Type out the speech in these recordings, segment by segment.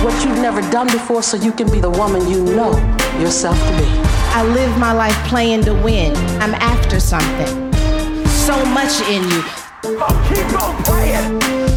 Do what you've never done before so you can be the woman you know yourself to be. I live my life playing to win. I'm after something. So much in you. keep on playing.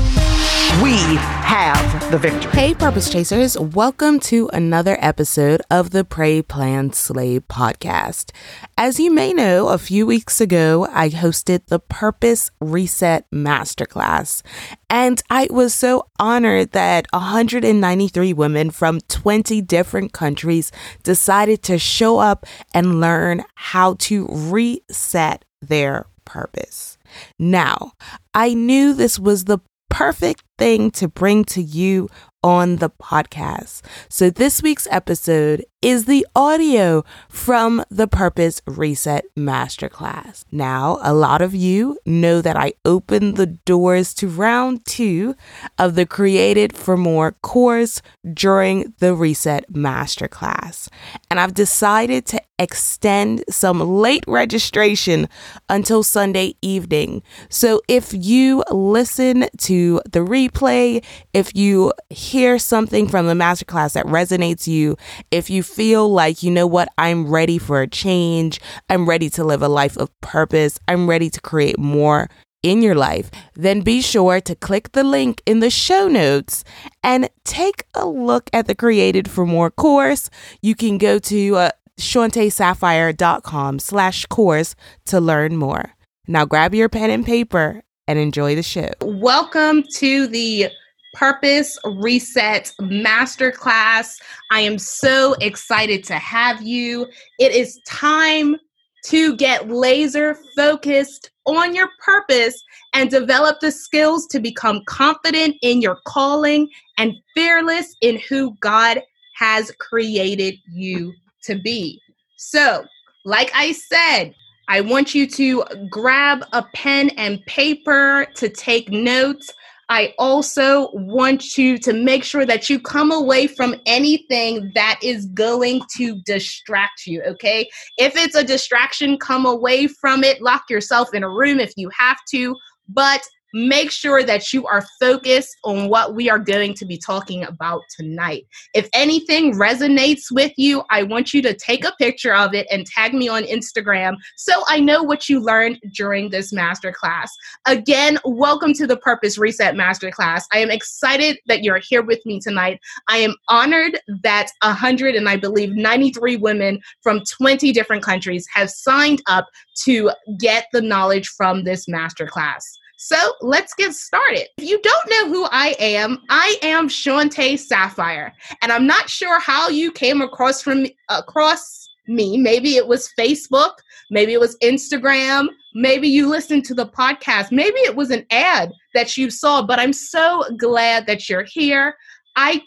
We have the victory. Hey, Purpose Chasers, welcome to another episode of the Pray, Plan, Slay podcast. As you may know, a few weeks ago, I hosted the Purpose Reset Masterclass, and I was so honored that 193 women from 20 different countries decided to show up and learn how to reset their purpose. Now, I knew this was the perfect thing to bring to you on the podcast. So, this week's episode is the audio from the Purpose Reset Masterclass. Now, a lot of you know that I opened the doors to round two of the Created for More course during the Reset Masterclass. And I've decided to extend some late registration until Sunday evening. So, if you listen to the replay, if you hear something from the masterclass that resonates you, if you feel like, you know what, I'm ready for a change, I'm ready to live a life of purpose, I'm ready to create more in your life, then be sure to click the link in the show notes and take a look at the Created for More course. You can go to uh, shantesapphire.com slash course to learn more. Now grab your pen and paper and enjoy the show. Welcome to the Purpose Reset Masterclass. I am so excited to have you. It is time to get laser focused on your purpose and develop the skills to become confident in your calling and fearless in who God has created you to be. So, like I said, I want you to grab a pen and paper to take notes. I also want you to make sure that you come away from anything that is going to distract you, okay? If it's a distraction, come away from it. Lock yourself in a room if you have to, but make sure that you are focused on what we are going to be talking about tonight. If anything resonates with you, I want you to take a picture of it and tag me on Instagram so I know what you learned during this masterclass. Again, welcome to the Purpose Reset Masterclass. I am excited that you're here with me tonight. I am honored that 100 and I believe 93 women from 20 different countries have signed up to get the knowledge from this masterclass. So let's get started. If you don't know who I am, I am Shante Sapphire, and I'm not sure how you came across from across me. Maybe it was Facebook, maybe it was Instagram, maybe you listened to the podcast, maybe it was an ad that you saw, but I'm so glad that you're here. I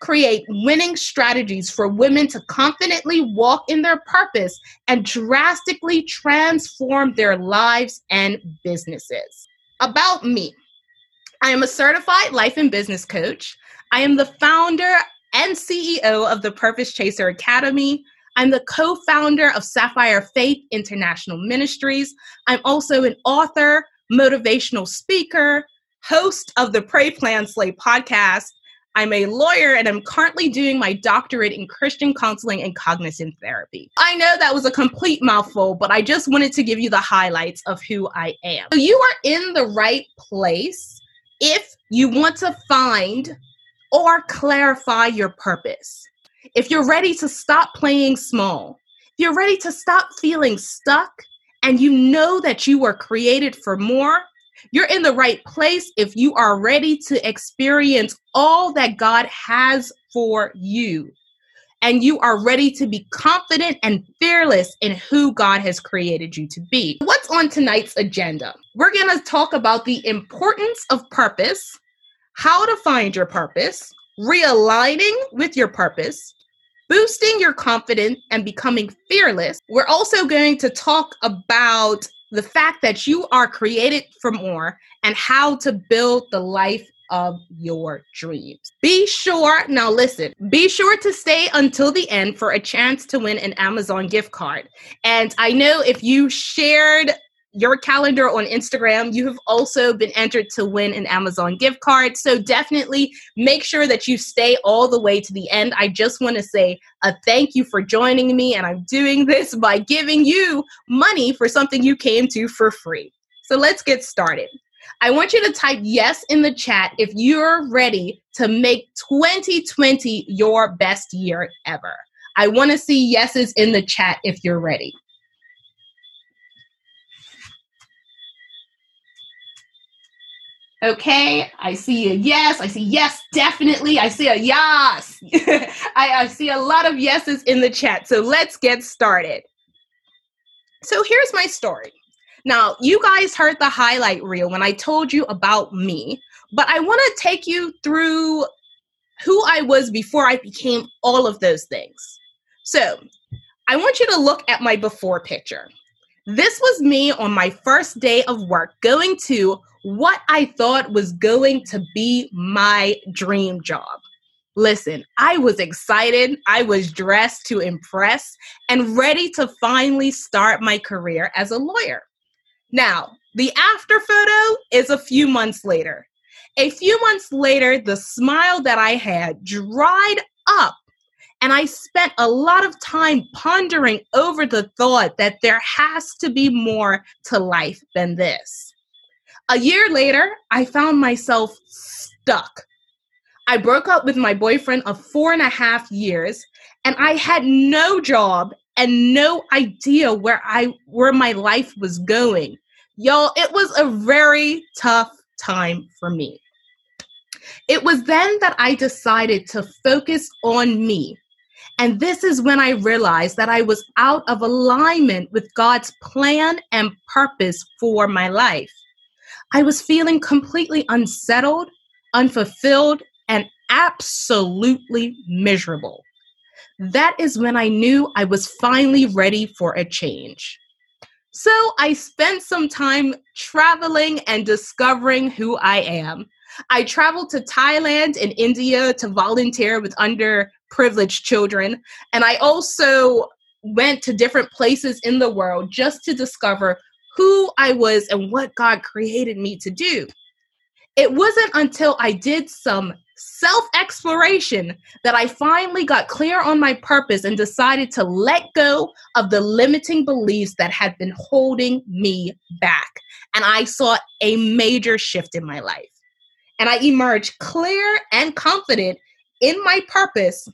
create winning strategies for women to confidently walk in their purpose and drastically transform their lives and businesses about me. I am a certified life and business coach. I am the founder and CEO of the Purpose Chaser Academy. I'm the co founder of Sapphire Faith International Ministries. I'm also an author, motivational speaker, host of the Pray Plan Slay podcast, I'm a lawyer and I'm currently doing my doctorate in Christian counseling and cognitive therapy. I know that was a complete mouthful, but I just wanted to give you the highlights of who I am. So you are in the right place if you want to find or clarify your purpose. If you're ready to stop playing small, if you're ready to stop feeling stuck, and you know that you were created for more, you're in the right place if you are ready to experience all that God has for you. And you are ready to be confident and fearless in who God has created you to be. What's on tonight's agenda? We're to talk about the importance of purpose, how to find your purpose, realigning with your purpose, boosting your confidence and becoming fearless. We're also going to talk about the fact that you are created for more and how to build the life of your dreams. Be sure, now listen, be sure to stay until the end for a chance to win an Amazon gift card. And I know if you shared your calendar on Instagram, you have also been entered to win an Amazon gift card. So definitely make sure that you stay all the way to the end. I just want to say a thank you for joining me, and I'm doing this by giving you money for something you came to for free. So let's get started. I want you to type yes in the chat if you're ready to make 2020 your best year ever. I want to see yeses in the chat if you're ready. Okay, I see a yes. I see yes, definitely. I see a yes. I, I see a lot of yeses in the chat. So let's get started. So here's my story. Now, you guys heard the highlight reel when I told you about me, but I want to take you through who I was before I became all of those things. So I want you to look at my before picture. This was me on my first day of work going to what I thought was going to be my dream job. Listen, I was excited, I was dressed to impress, and ready to finally start my career as a lawyer. Now, the after photo is a few months later. A few months later, the smile that I had dried up and I spent a lot of time pondering over the thought that there has to be more to life than this. A year later, I found myself stuck. I broke up with my boyfriend of four and a half years, and I had no job and no idea where I where my life was going. Y'all, it was a very tough time for me. It was then that I decided to focus on me and this is when I realized that I was out of alignment with God's plan and purpose for my life. I was feeling completely unsettled, unfulfilled, and absolutely miserable. That is when I knew I was finally ready for a change. So I spent some time traveling and discovering who I am. I traveled to Thailand and India to volunteer with underprivileged children. And I also went to different places in the world just to discover who I was and what God created me to do. It wasn't until I did some self exploration that I finally got clear on my purpose and decided to let go of the limiting beliefs that had been holding me back. And I saw a major shift in my life and I emerged clear and confident in my purpose.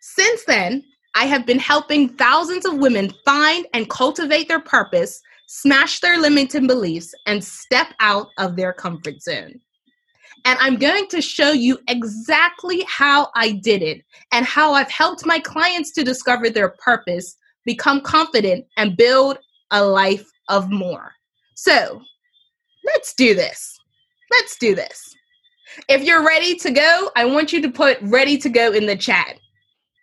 Since then, I have been helping thousands of women find and cultivate their purpose, smash their limiting beliefs, and step out of their comfort zone. And I'm going to show you exactly how I did it and how I've helped my clients to discover their purpose, become confident, and build a life of more. So let's do this. Let's do this. If you're ready to go, I want you to put ready to go in the chat.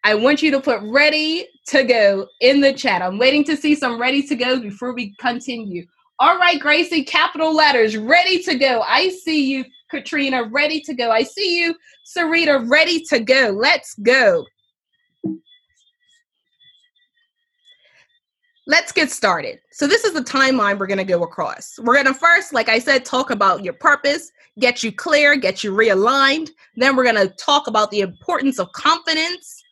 I want you to put ready to go in the chat. I'm waiting to see some ready to go before we continue. All right, Gracie, capital letters, ready to go. I see you, Katrina, ready to go. I see you, Sarita, ready to go. Let's go. let's get started. So, this is the timeline we're going to go across. We're going to first, like I said, talk about your purpose, get you clear, get you realigned. Then, we're going to talk about the importance of confidence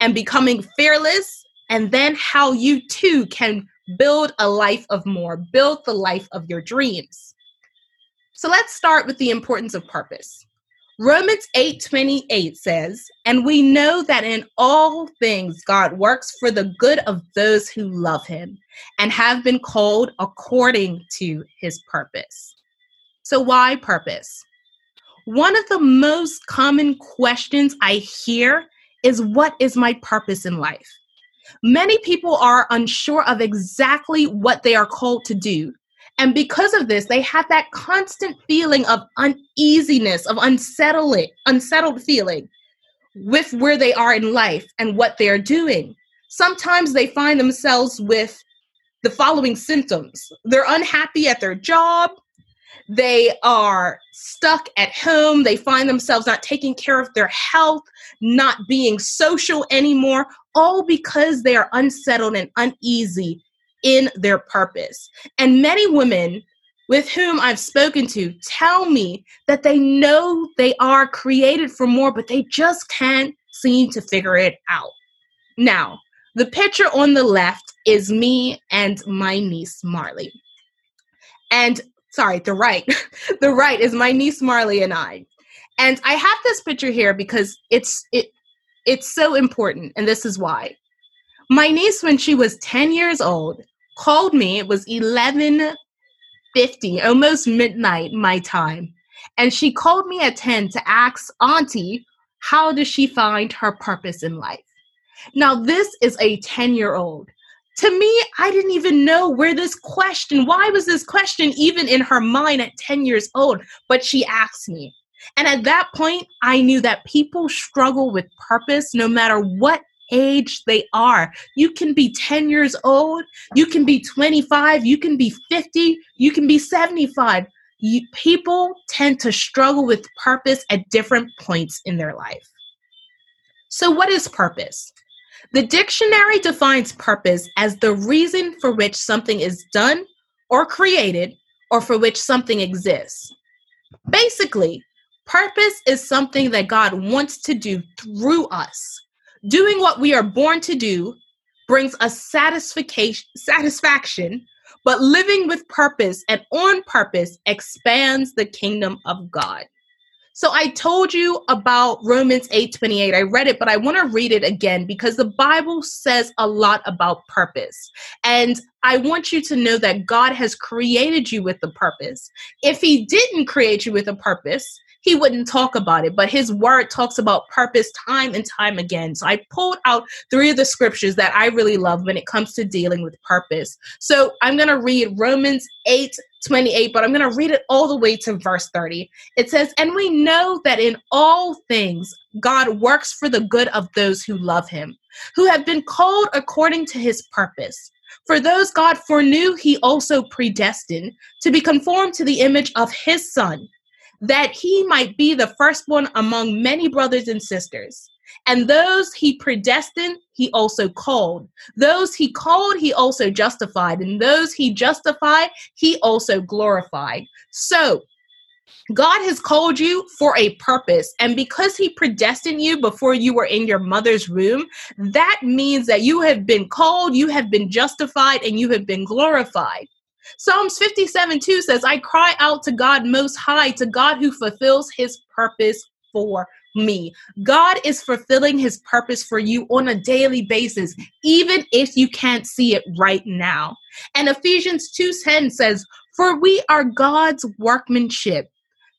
and becoming fearless. And then, how you too can build a life of more, build the life of your dreams. So, let's start with the importance of purpose. Romans 8:28 says, "And we know that in all things God works for the good of those who love him and have been called according to his purpose." So why purpose? One of the most common questions I hear is what is my purpose in life? Many people are unsure of exactly what they are called to do and because of this, they have that constant feeling of uneasiness, of unsettling, unsettled feeling. with where they are in life and what they're doing. Sometimes they find themselves with the following symptoms they're unhappy at their job, they are stuck at home, they find themselves not taking care of their health, not being social anymore, all because they are unsettled and uneasy in their purpose. And many women with whom I've spoken to tell me that they know they are created for more, but they just can't seem to figure it out. Now, the picture on the left is me and my niece Marley. And sorry, the right. the right is my niece Marley and I. And I have this picture here because it's it it's so important and this is why. My niece when she was 10 years old called me. It was 11:50, almost midnight my time. And she called me at 10 to ask Auntie, how does she find her purpose in life? Now, this is a 10 year old. To me, I didn't even know where this question, why was this question even in her mind at 10 years old? But she asked me. And at that point, I knew that people struggle with purpose no matter what age they are. You can be 10 years old, you can be 25, you can be 50, you can be 75. You, people tend to struggle with purpose at different points in their life. So, what is purpose? The dictionary defines purpose as the reason for which something is done or created or for which something exists. Basically, purpose is something that God wants to do through us. Doing what we are born to do brings us satisfaction, satisfaction, but living with purpose and on purpose expands the kingdom of God. So I told you about Romans 8:28. I read it, but I want to read it again because the Bible says a lot about purpose. And I want you to know that God has created you with a purpose. If he didn't create you with a purpose, he wouldn't talk about it. But his word talks about purpose time and time again. So I pulled out three of the scriptures that I really love when it comes to dealing with purpose. So I'm going to read Romans 8 28, but I'm going to read it all the way to verse 30. It says, And we know that in all things God works for the good of those who love him, who have been called according to his purpose. For those God foreknew, he also predestined to be conformed to the image of his son that he might be the firstborn among many brothers and sisters. And those he predestined, he also called. Those he called, he also justified. And those he justified, he also glorified. So, God has called you for a purpose. And because He predestined you before you were in your mother's womb, that means that you have been called, you have been justified, and you have been glorified. Psalms 57 2 says, I cry out to God most high, to God who fulfills his purpose for me. God is fulfilling his purpose for you on a daily basis, even if you can't see it right now. And Ephesians 2:10 says, For we are God's workmanship,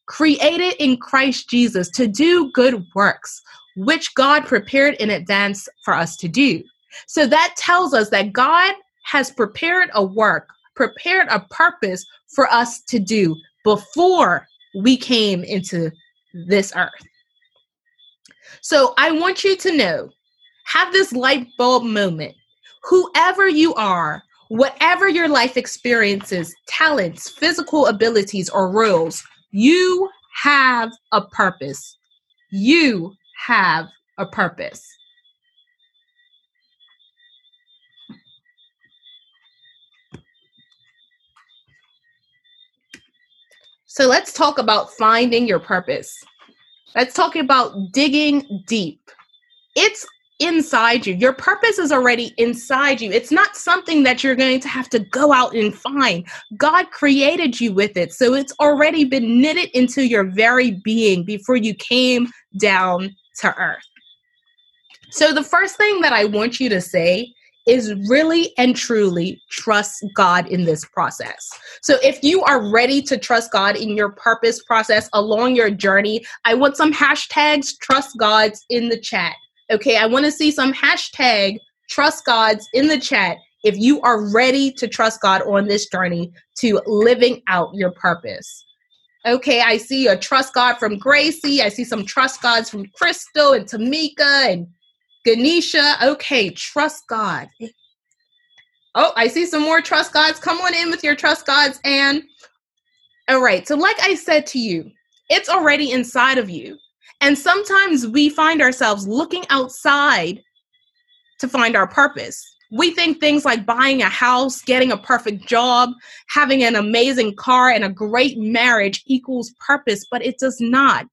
created in Christ Jesus to do good works, which God prepared in advance for us to do. So that tells us that God has prepared a work prepared a purpose for us to do before we came into this earth. So I want you to know have this light bulb moment. Whoever you are, whatever your life experiences, talents, physical abilities, or roles, you have a purpose. You have a purpose. So let's talk about finding your purpose. Let's talk about digging deep. It's inside you. Your purpose is already inside you. It's not something that you're going to have to go out and find. God created you with it. So it's already been knitted into your very being before you came down to earth. So the first thing that I want you to say is really and truly trust God in this process. So if you are ready to trust God in your purpose process along your journey, I want some hashtags trust God's in the chat. Okay, I want to see some hashtag trust God's in the chat if you are ready to trust God on this journey to living out your purpose. Okay, I see a trust God from Gracie. I see some trust gods from Crystal and Tamika and Ganesha. Okay, trust God. Oh, I see some more trust gods. Come on in with your trust gods. And all right, so like I said to you, it's already inside of you. And sometimes we find ourselves looking outside to find our purpose. We think things like buying a house, getting a perfect job, having an amazing car, and a great marriage equals purpose, but it does not.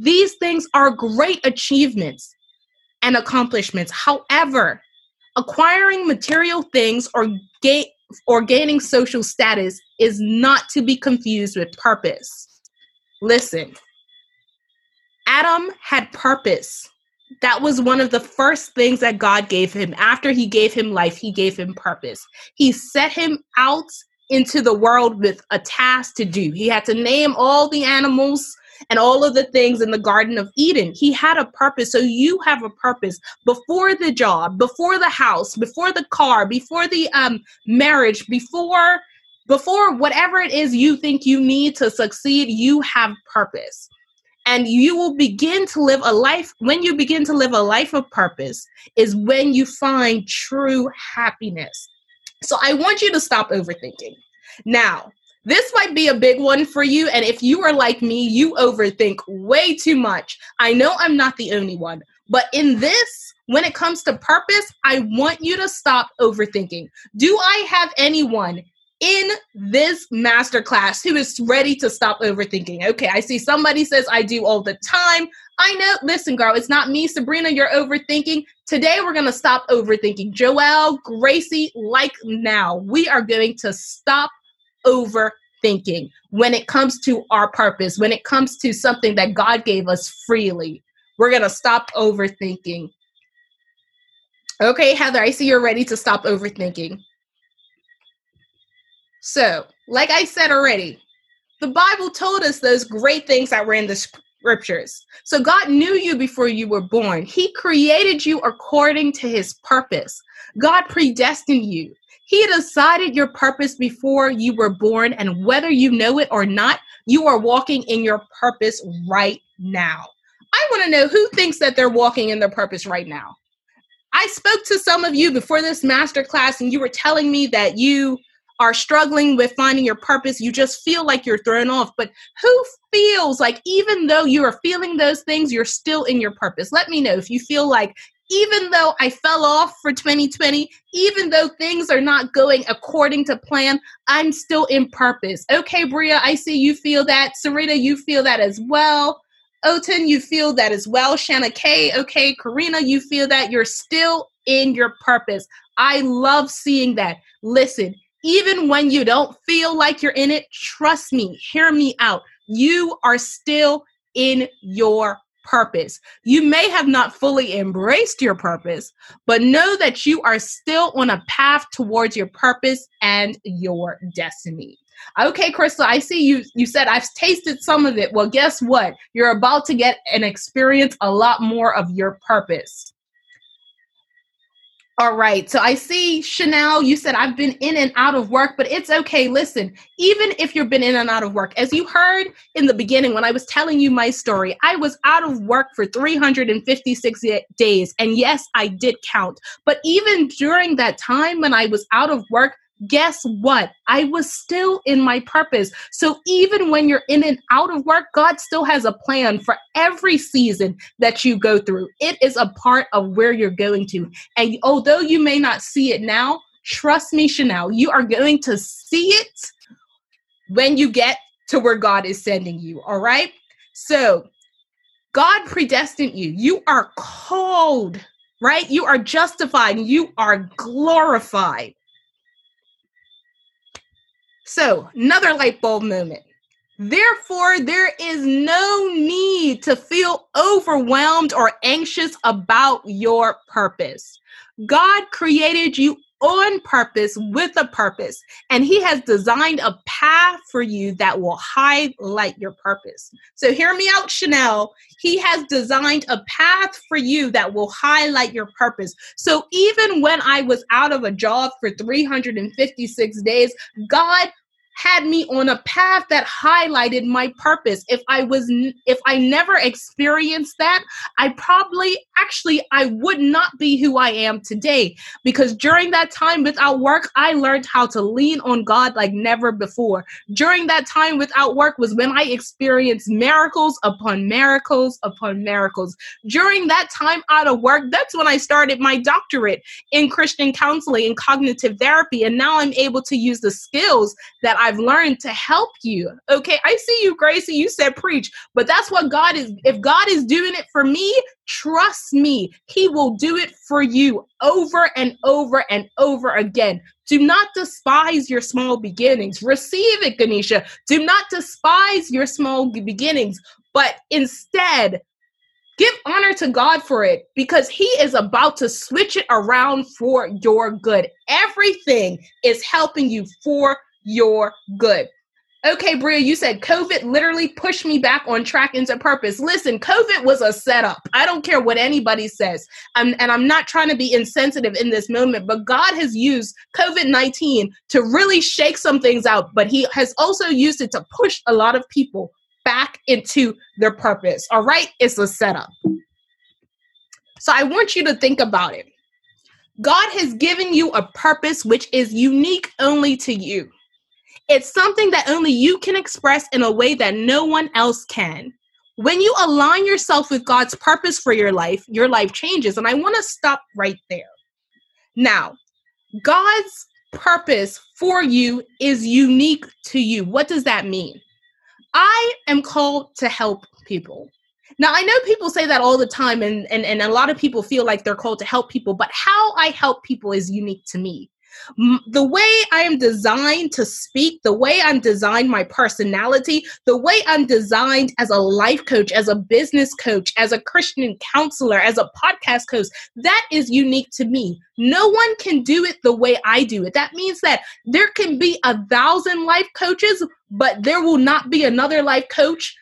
These things are great achievements and accomplishments. However, acquiring material things or gain or gaining social status is not to be confused with purpose. Listen, Adam had purpose. That was one of the first things that God gave him. After he gave him life, he gave him purpose. He set him out into the world with a task to do. He had to name all the animals and all of the things in the Garden of Eden. He had a purpose. So you have a purpose before the job, before the house, before the car, before the um, marriage, before before whatever it is you think you need to succeed, you have purpose. And you will begin to live a life, when you begin to live a life of purpose, is when you find true happiness. So I want you to stop overthinking. Now, this might be a big one for you. And if you are like me, you overthink way too much. I know I'm not the only one. But in this, when it comes to purpose, I want you to stop overthinking. Do I have anyone in this masterclass who is ready to stop overthinking? Okay, I see somebody says I do all the time. I know, listen, girl, it's not me, Sabrina, you're overthinking. Today, we're going to stop overthinking. Joelle, Gracie, like now, we are going to stop overthinking when it comes to our purpose, when it comes to something that God gave us freely. We're going to stop overthinking. Okay, Heather, I see you're ready to stop overthinking. So, like I said already, the Bible told us those great things that were in the scriptures. So, God knew you before you were born, He created you according to His purpose. God predestined you. He decided your purpose before you were born, and whether you know it or not, you are walking in your purpose right now. I want to know who thinks that they're walking in their purpose right now. I spoke to some of you before this masterclass, and you were telling me that you are struggling with finding your purpose. You just feel like you're thrown off. But who feels like even though you are feeling those things, you're still in your purpose? Let me know if you feel like even though I fell off for 2020, even though things are not going according to plan, I'm still in purpose. Okay, Bria, I see you feel that. Sarita, you feel that as well. Oten, you feel that as well. Shanna K, okay. Karina, you feel that. You're still in your purpose. I love seeing that. Listen, even when you don't feel like you're in it, trust me, hear me out. You are still in your purpose. You may have not fully embraced your purpose, but know that you are still on a path towards your purpose and your destiny. Okay, Crystal, I see you you said I've tasted some of it. Well, guess what? You're about to get and experience a lot more of your purpose. All right. So I see Chanel, you said I've been in and out of work, but it's okay. Listen, even if you've been in and out of work, as you heard in the beginning when I was telling you my story, I was out of work for 356 days. And yes, I did count. But even during that time when I was out of work, guess what? I was still in my purpose. So even when you're in and out of work, God still has a plan for every season that you go through. It is a part of where you're going to. And although you may not see it now, trust me, Chanel, you are going to see it when you get to where God is sending you. All right. So God predestined you. You are called, right? You are justified. You are glorified. So, another light bulb moment. Therefore, there is no need to feel overwhelmed or anxious about your purpose. God created you on purpose with a purpose, and He has designed a path for you that will highlight your purpose. So, hear me out, Chanel. He has designed a path for you that will highlight your purpose. So, even when I was out of a job for 356 days, God had me on a path that highlighted my purpose. If I was if I never experienced that, I probably actually I would not be who I am today because during that time without work, I learned how to lean on God like never before. During that time without work was when I experienced miracles upon miracles upon miracles. During that time out of work, that's when I started my doctorate in Christian counseling and cognitive therapy and now I'm able to use the skills that I've learned to help you. Okay, I see you, Gracie. You said preach, but that's what God is. If God is doing it for me, trust me, He will do it for you over and over and over again. Do not despise your small beginnings. Receive it, Ganesha. Do not despise your small beginnings, but instead, Give honor to God for it because He is about to switch it around for your good. Everything is helping you for your good. Okay, Bria, you said COVID literally pushed me back on track into purpose. Listen, COVID was a setup. I don't care what anybody says. I'm, and I'm not trying to be insensitive in this moment, but God has used COVID 19 to really shake some things out, but He has also used it to push a lot of people back into their purpose. All right, it's a setup. So I want you to think about it. God has given you a purpose which is unique only to you. It's something that only you can express in a way that no one else can. When you align yourself with God's purpose for your life, your life changes. And I want to stop right there. Now, God's purpose for you is unique to you. What does that mean? I am called to help people. Now, I know people say that all the time, and, and, and a lot of people feel like they're called to help people, but how I help people is unique to me the way I am designed to speak, the way I'm designed my personality, the way I'm designed as a life coach, as a business coach, as a Christian counselor, as a podcast host, that is unique to me. No one can do it the way I do it. That means that there can be a thousand life coaches, but there will not be another life coach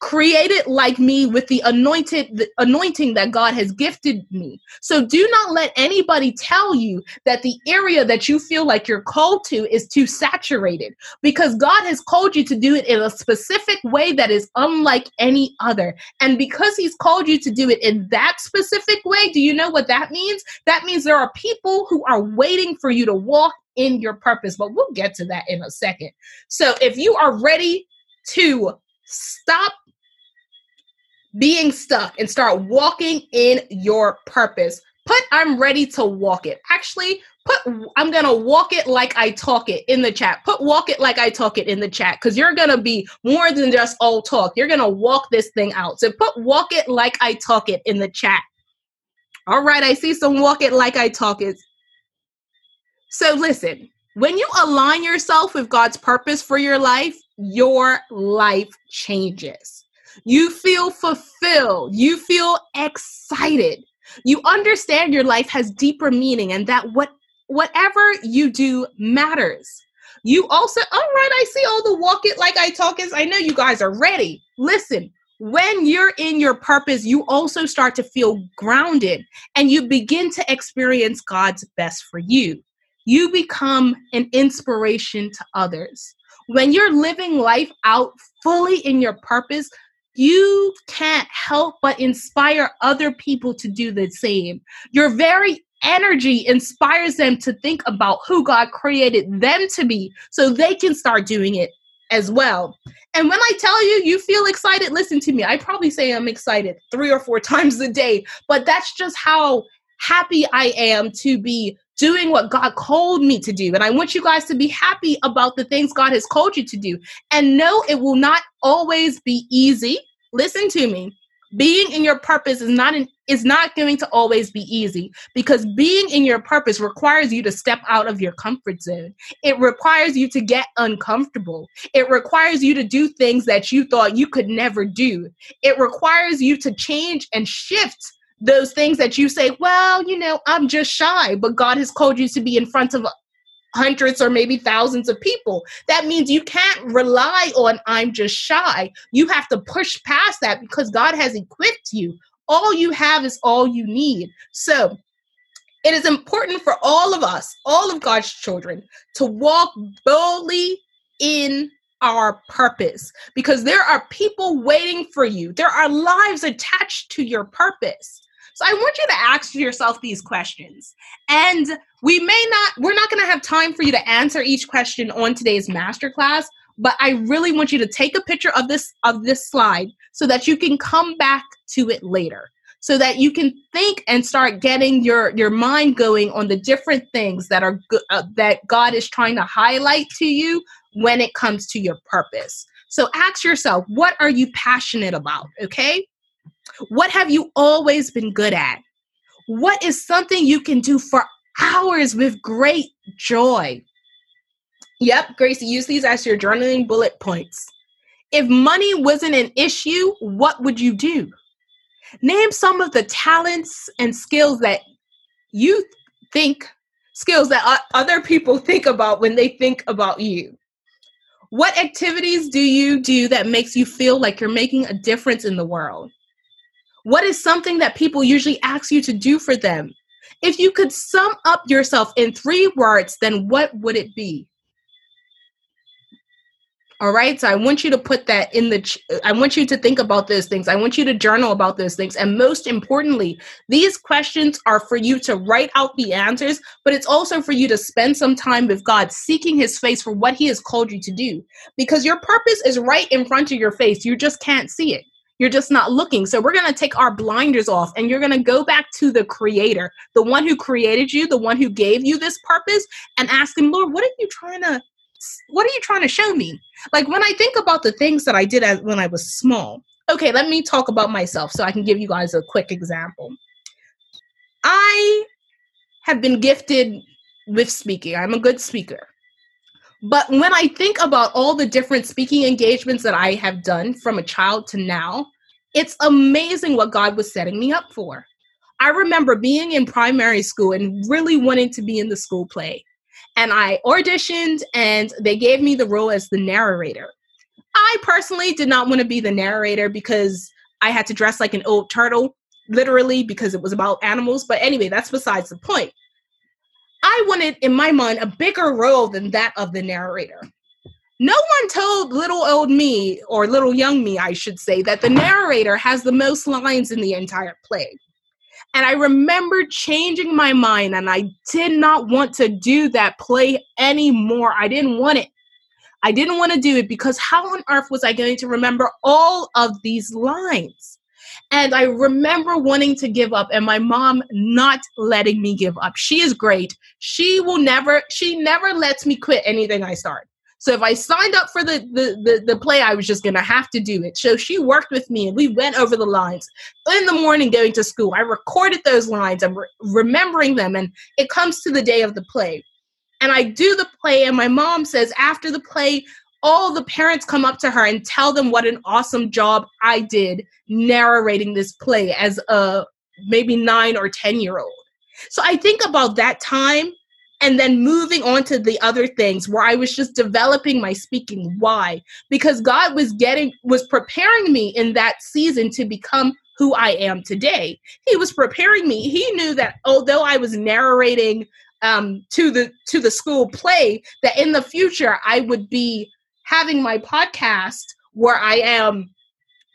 created like me with the anointed the anointing that God has gifted me. So do not let anybody tell you that the area that you feel like you're called to is too saturated because God has called you to do it in a specific way that is unlike any other. And because he's called you to do it in that specific way, do you know what that means? That means there are people who are waiting for you to walk in your purpose, but we'll get to that in a second. So if you are ready to stop being stuck and start walking in your purpose. Put I'm ready to walk it. Actually, put I'm going to walk it like I talk it in the chat. Put walk it like I talk it in the chat cuz you're going to be more than just all talk. You're going to walk this thing out. So put walk it like I talk it in the chat. All right, I see some walk it like I talk it. So listen, when you align yourself with God's purpose for your life, your life changes. You feel fulfilled. You feel excited. You understand your life has deeper meaning and that what whatever you do matters. You also, all right, I see all the walk it like I talk is. I know you guys are ready. Listen, when you're in your purpose, you also start to feel grounded and you begin to experience God's best for you. You become an inspiration to others. When you're living life out fully in your purpose, you can't help but inspire other people to do the same. Your very energy inspires them to think about who God created them to be so they can start doing it as well. And when I tell you, you feel excited, listen to me. I probably say I'm excited three or four times a day, but that's just how happy I am to be doing what God called me to do. And I want you guys to be happy about the things God has called you to do. And no, it will not always be easy. Listen to me. Being in your purpose is not an is not going to always be easy because being in your purpose requires you to step out of your comfort zone. It requires you to get uncomfortable. It requires you to do things that you thought you could never do. It requires you to change and shift those things that you say, well, you know, I'm just shy, but God has called you to be in front of hundreds or maybe thousands of people. That means you can't rely on I'm just shy. You have to push past that because God has equipped you. All you have is all you need. So, it is important for all of us, all of God's children, to walk boldly in our purpose because there are people waiting for you. There are lives attached to your purpose. So I want you to ask yourself these questions. And we may not, we're not going to have time for you to answer each question on today's masterclass, but I really want you to take a picture of this of this slide so that you can come back to it later. So that you can think and start getting your your mind going on the different things that are good uh, that God is trying to highlight to you when it comes to your purpose. So ask yourself, what are you passionate about? Okay? What have you always been good at? What is something you can do for hours with great joy? Yep, Gracie, use these as your journaling bullet points. If money wasn't an issue, what would you do? Name some of the talents and skills that you think, skills that other people think about when they think about you. What activities do you do that makes you feel like you're making a difference in the world? What is something that people usually ask you to do for them? If you could sum up yourself in three words, then what would it be? All right. So I want you to put that in the, ch- I want you to think about those things. I want you to journal about those things. And most importantly, these questions are for you to write out the answers, but it's also for you to spend some time with God, seeking his face for what he has called you to do. Because your purpose is right in front of your face. You just can't see it. You're just not looking. So we're going to take our blinders off and you're going to go back to the creator, the one who created you, the one who gave you this purpose and ask him, Lord, what are you trying to what are you trying to show me? Like when I think about the things that I did as when I was small. Okay, let me talk about myself so I can give you guys a quick example. I have been gifted with speaking. I'm a good speaker. But when I think about all the different speaking engagements that I have done from a child to now, it's amazing what God was setting me up for. I remember being in primary school and really wanting to be in the school play. And I auditioned and they gave me the role as the narrator. I personally did not want to be the narrator because I had to dress like an old turtle, literally, because it was about animals. But anyway, that's besides the point. I wanted, in my mind, a bigger role than that of the narrator. No one told little old me, or little young me, I should say, that the narrator has the most lines in the entire play. And I remember changing my mind, and I did not want to do that play anymore. I didn't want it. I didn't want to do it because how on earth was I going to remember all of these lines? And I remember wanting to give up and my mom not letting me give up. She is great. She will never, she never lets me quit anything I start. So if I signed up for the, the, the, the, play, I was just going to have to do it. So she worked with me and we went over the lines in the morning going to school. I recorded those lines. I'm re- remembering them. And it comes to the day of the play. And I do the play, and my mom says after the play, all the parents come up to her and tell them what an awesome job I did narrating this play as a maybe nine or 10 year old. So I think about that time and then moving on to the other things where I was just developing my speaking. Why? Because God was getting, was preparing me in that season to become who I am today. He was preparing me. He knew that although I was narrating um, to the to the school play, that in the future I would be having my podcast where I am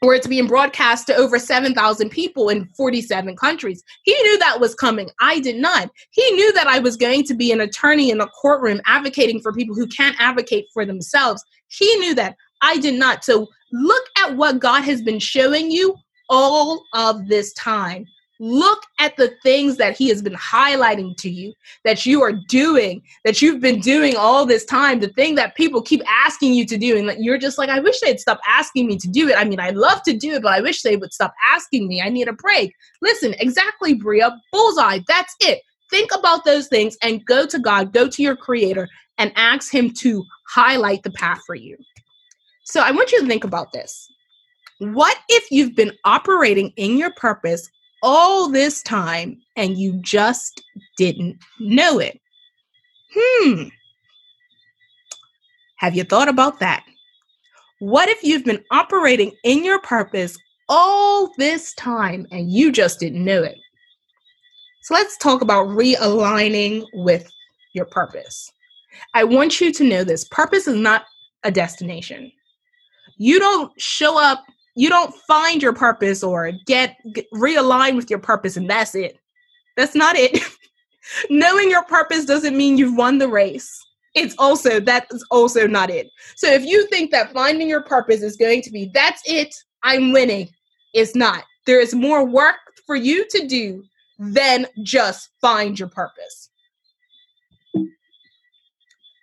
where it's being broadcast to over 7,000 people in 47 countries. He knew that was coming. I did not. He knew that I was going to be an attorney in a courtroom advocating for people who can't advocate for themselves. He knew that. I did not. So look at what God has been showing you all of this time. Look at the things that he has been highlighting to you that you are doing, that you've been doing all this time, the thing that people keep asking you to do. And you're just like, I wish they'd stop asking me to do it. I mean, I love to do it, but I wish they would stop asking me. I need a break. Listen, exactly, Bria, bullseye. That's it. Think about those things and go to God, go to your creator, and ask him to highlight the path for you. So I want you to think about this. What if you've been operating in your purpose all this time and you just didn't know it. Hmm. Have you thought about that? What if you've been operating in your purpose all this time and you just didn't know it? So let's talk about realigning with your purpose. I want you to know this purpose is not a destination. You don't show up, you don't find your purpose or get, get realign with your purpose, and that's it. That's not it. Knowing your purpose doesn't mean you've won the race. It's also that's also not it. So if you think that finding your purpose is going to be that's it, I'm winning, it's not. There is more work for you to do than just find your purpose.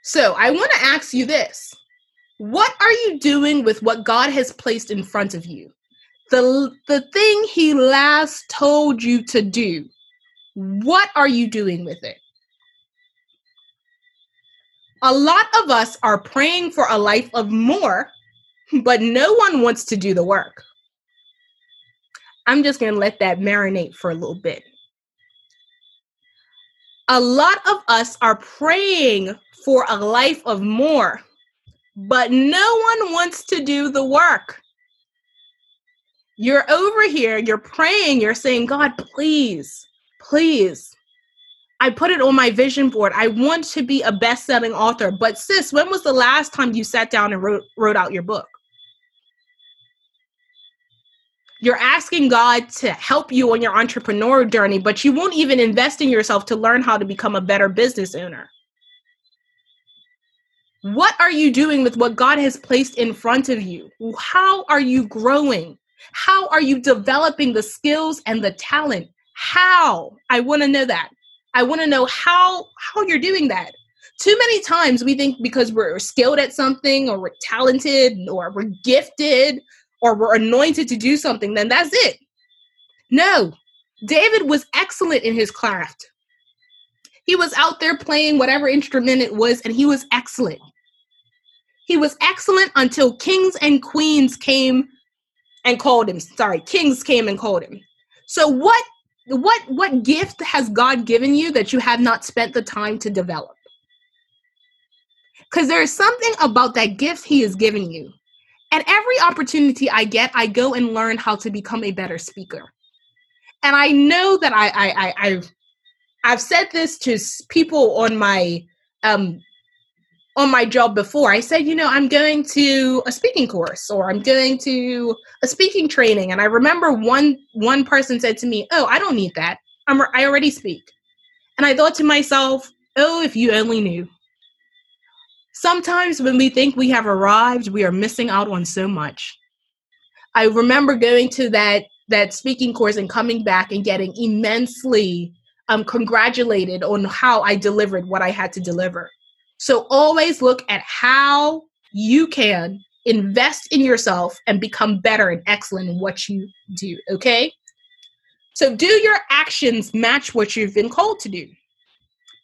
So I want to ask you this What are you doing with what God has placed in front of you? The, the thing He last told you to do, what are you doing with it? A lot of us are praying for a life of more, but no one wants to do the work. I'm just going to let that marinate for a little bit. A lot of us are praying for a life of more, but no one wants to do the work. You're over here, you're praying, you're saying, God, please, please. I put it on my vision board. I want to be a best selling author. But, sis, when was the last time you sat down and wrote, wrote out your book? You're asking God to help you on your entrepreneur journey, but you won't even invest in yourself to learn how to become a better business owner. What are you doing with what God has placed in front of you? How are you growing? How are you developing the skills and the talent? How? I want to know that. I want to know how how you're doing that. Too many times we think because we're skilled at something or we're talented or we're gifted or we're anointed to do something, then that's it. No, David was excellent in his craft. He was out there playing whatever instrument it was, and he was excellent. He was excellent until kings and queens came and called him. Sorry, kings came and called him. So what what what gift has God given you that you have not spent the time to develop? Because there is something about that gift he has given you at every opportunity I get, I go and learn how to become a better speaker. And I know that I, I, I have I've said this to people on my um on my job before. I said, you know, I'm going to a speaking course or I'm going to a speaking training. And I remember one one person said to me, "Oh, I don't need that. I'm I already speak." And I thought to myself, "Oh, if you only knew." Sometimes when we think we have arrived, we are missing out on so much. I remember going to that that speaking course and coming back and getting immensely um, congratulated on how I delivered what I had to deliver. So always look at how you can invest in yourself and become better and excellent in what you do. Okay. So do your actions match what you've been called to do?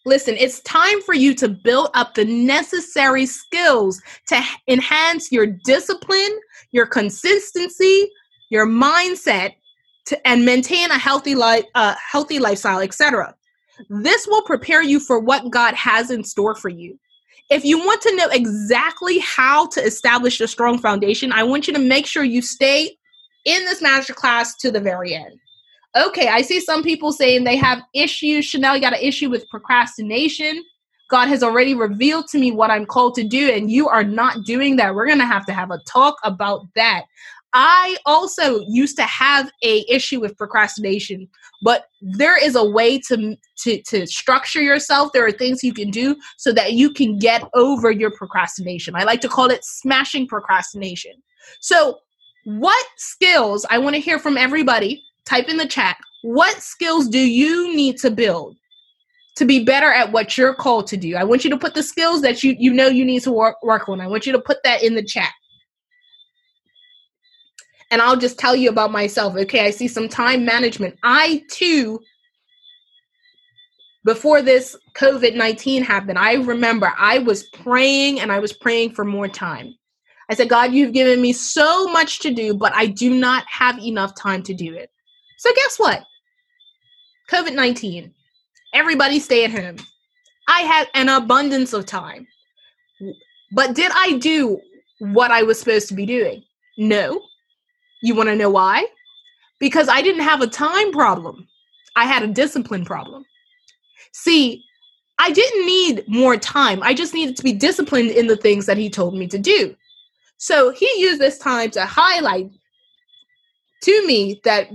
Listen, it's time for you to build up the necessary skills to enhance your discipline, your consistency, your mindset, to, and maintain a healthy life, uh, healthy lifestyle, etc. This will prepare you for what God has in store for you. If you want to know exactly how to establish a strong foundation, I want you to make sure you stay in this masterclass to the very end okay, I see some people saying they have issues. Chanel, you got an issue with procrastination. God has already revealed to me what I'm called to do, and you are not doing that. We're gonna have to have a talk about that. I also used to have a issue with procrastination, but there is a way to, to to structure yourself. There are things you can do so that you can get over your procrastination. I like to call it smashing procrastination. So, what skills I want to hear from everybody type in the chat what skills do you need to build to be better at what you're called to do i want you to put the skills that you you know you need to work work on i want you to put that in the chat and i'll just tell you about myself okay i see some time management i too before this covid-19 happened i remember i was praying and i was praying for more time i said god you've given me so much to do but i do not have enough time to do it so guess what? COVID 19. Everybody stay at home. I had an abundance of time. But did I do what I was supposed to be doing? No. You want to know why? Because I didn't have a time problem. I had a discipline problem. See, I didn't need more time. I just needed to be disciplined in the things that he told me to do. So he used this time to highlight to me that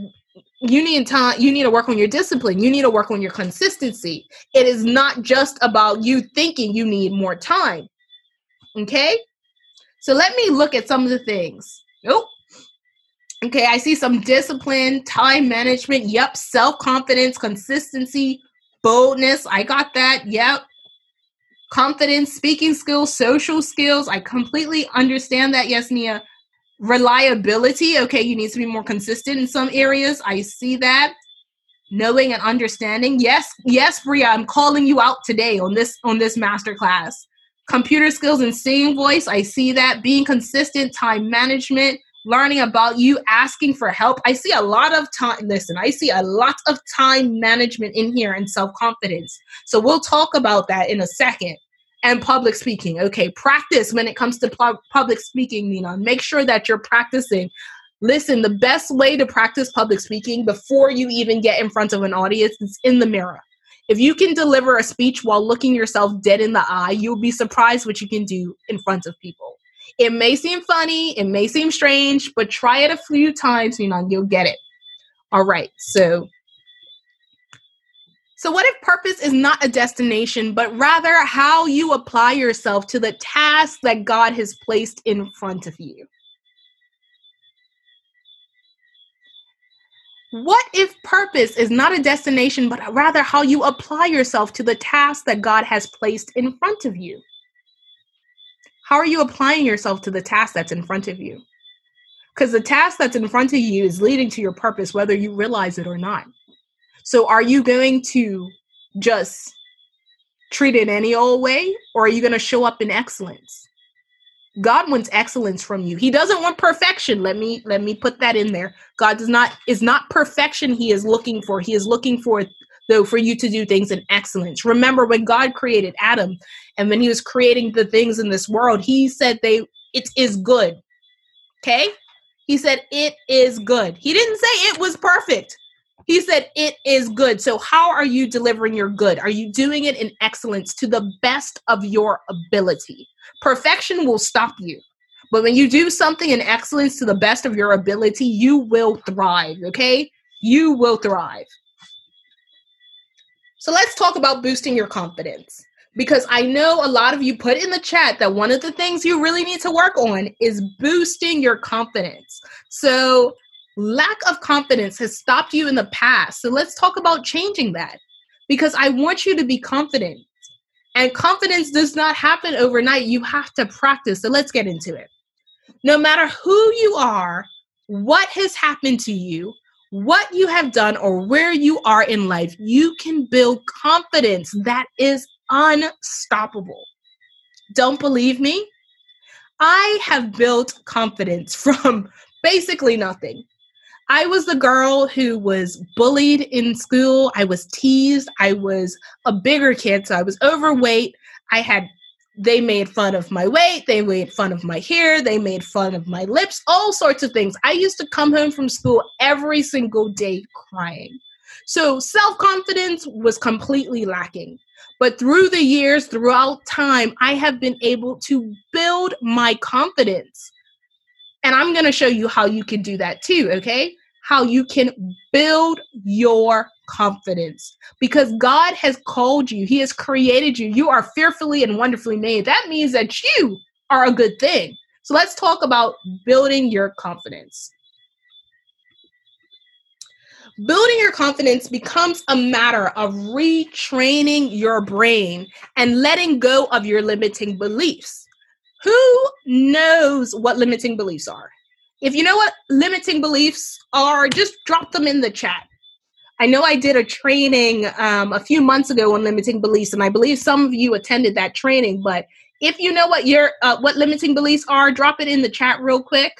you need time you need to work on your discipline you need to work on your consistency it is not just about you thinking you need more time okay so let me look at some of the things oh okay i see some discipline time management yep self-confidence consistency boldness i got that yep. Confidence speaking skills social skills i completely understand that yes nia. Reliability okay you need to be more consistent in some areas i see that. Knowing and understanding yes yes bria i'm calling you out today on this on this master class computer skills and singing voice i see that. Being consistent time management learning about you asking for help i see a lot of time listen i see a lot of time management in here and self-confidence so we'll talk about that in a second and public speaking. Okay, practice when it comes to pu- public speaking, Nina. Make sure that you're practicing. Listen, the best way to practice public speaking before you even get in front of an audience is in the mirror. If you can deliver a speech while looking yourself dead in the eye, you'll be surprised what you can do in front of people. It may seem funny, it may seem strange, but try it a few times, you know, you'll get it. All right, so so, what if purpose is not a destination, but rather how you apply yourself to the task that God has placed in front of you? What if purpose is not a destination, but rather how you apply yourself to the task that God has placed in front of you? How are you applying yourself to the task that's in front of you? Because the task that's in front of you is leading to your purpose, whether you realize it or not. So are you going to just treat it any old way or are you going to show up in excellence? God wants excellence from you. He doesn't want perfection. Let me let me put that in there. God does not is not perfection he is looking for. He is looking for though for you to do things in excellence. Remember when God created Adam and when he was creating the things in this world, he said they it is good. Okay? He said it is good. He didn't say it was perfect. He said, It is good. So, how are you delivering your good? Are you doing it in excellence to the best of your ability? Perfection will stop you. But when you do something in excellence to the best of your ability, you will thrive, okay? You will thrive. So, let's talk about boosting your confidence because I know a lot of you put in the chat that one of the things you really need to work on is boosting your confidence. So, lack of confidence has stopped you in the past. So let's talk about changing that because I want you to be confident. And confidence does not happen overnight. You have to practice. So let's get into it. No matter who you are, what has happened to you, what you have done, or where you are in life, you can build confidence that is unstoppable. Don't believe me? I have built confidence from basically nothing. I was the girl who was bullied in school. I was teased. I was a bigger kid, so I was overweight. I had they made fun of my weight, they made fun of my hair, they made fun of my lips, all sorts of things. I used to come home from school every single day crying. So self-confidence was completely lacking. But through the years, throughout time, I have been able to build my confidence. And I'm going to show you how you can do that too, okay? How you can build your confidence because God has called you, He has created you. You are fearfully and wonderfully made. That means that you are a good thing. So let's talk about building your confidence. Building your confidence becomes a matter of retraining your brain and letting go of your limiting beliefs. Who knows what limiting beliefs are? If you know what limiting beliefs are, just drop them in the chat. I know I did a training um, a few months ago on limiting beliefs, and I believe some of you attended that training. But if you know what your uh, what limiting beliefs are, drop it in the chat real quick.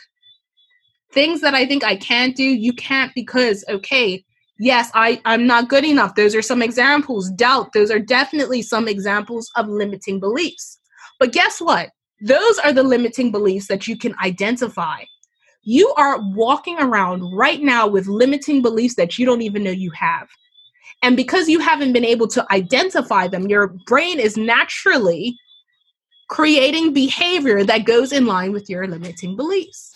Things that I think I can't do, you can't because okay, yes, I I'm not good enough. Those are some examples. Doubt. Those are definitely some examples of limiting beliefs. But guess what? Those are the limiting beliefs that you can identify. You are walking around right now with limiting beliefs that you don't even know you have. And because you haven't been able to identify them, your brain is naturally creating behavior that goes in line with your limiting beliefs.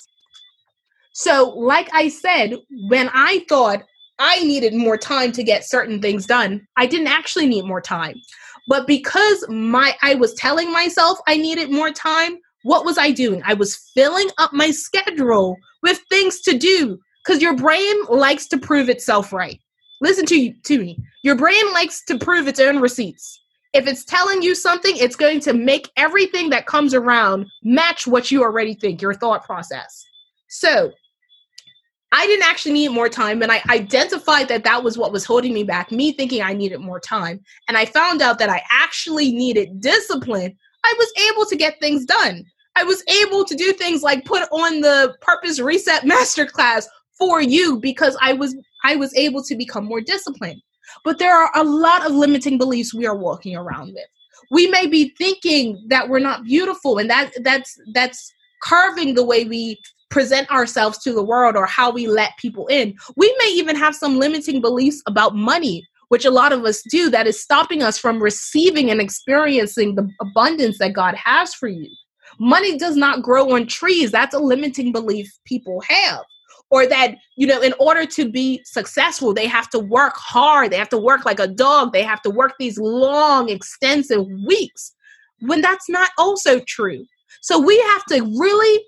So, like I said, when I thought I needed more time to get certain things done, I didn't actually need more time. But because my I was telling myself I needed more time, what was I doing? I was filling up my schedule with things to do cuz your brain likes to prove itself right. Listen to you, to me. Your brain likes to prove its own receipts. If it's telling you something, it's going to make everything that comes around match what you already think, your thought process. So, I didn't actually need more time, and I identified that that was what was holding me back, me thinking I needed more time. And I found out that I actually needed discipline. I was able to get things done. I was able to do things like put on the Purpose Reset Masterclass for you because I was I was able to become more disciplined. But there are a lot of limiting beliefs we are walking around with. We may be thinking that we're not beautiful and that that's that's carving the way we present ourselves to the world or how we let people in. We may even have some limiting beliefs about money, which a lot of us do, that is stopping us from receiving and experiencing the abundance that God has for you. Money does not grow on trees. That's a limiting belief people have or that you know in order to be successful they have to work hard they have to work like a dog they have to work these long extensive weeks when that's not also true so we have to really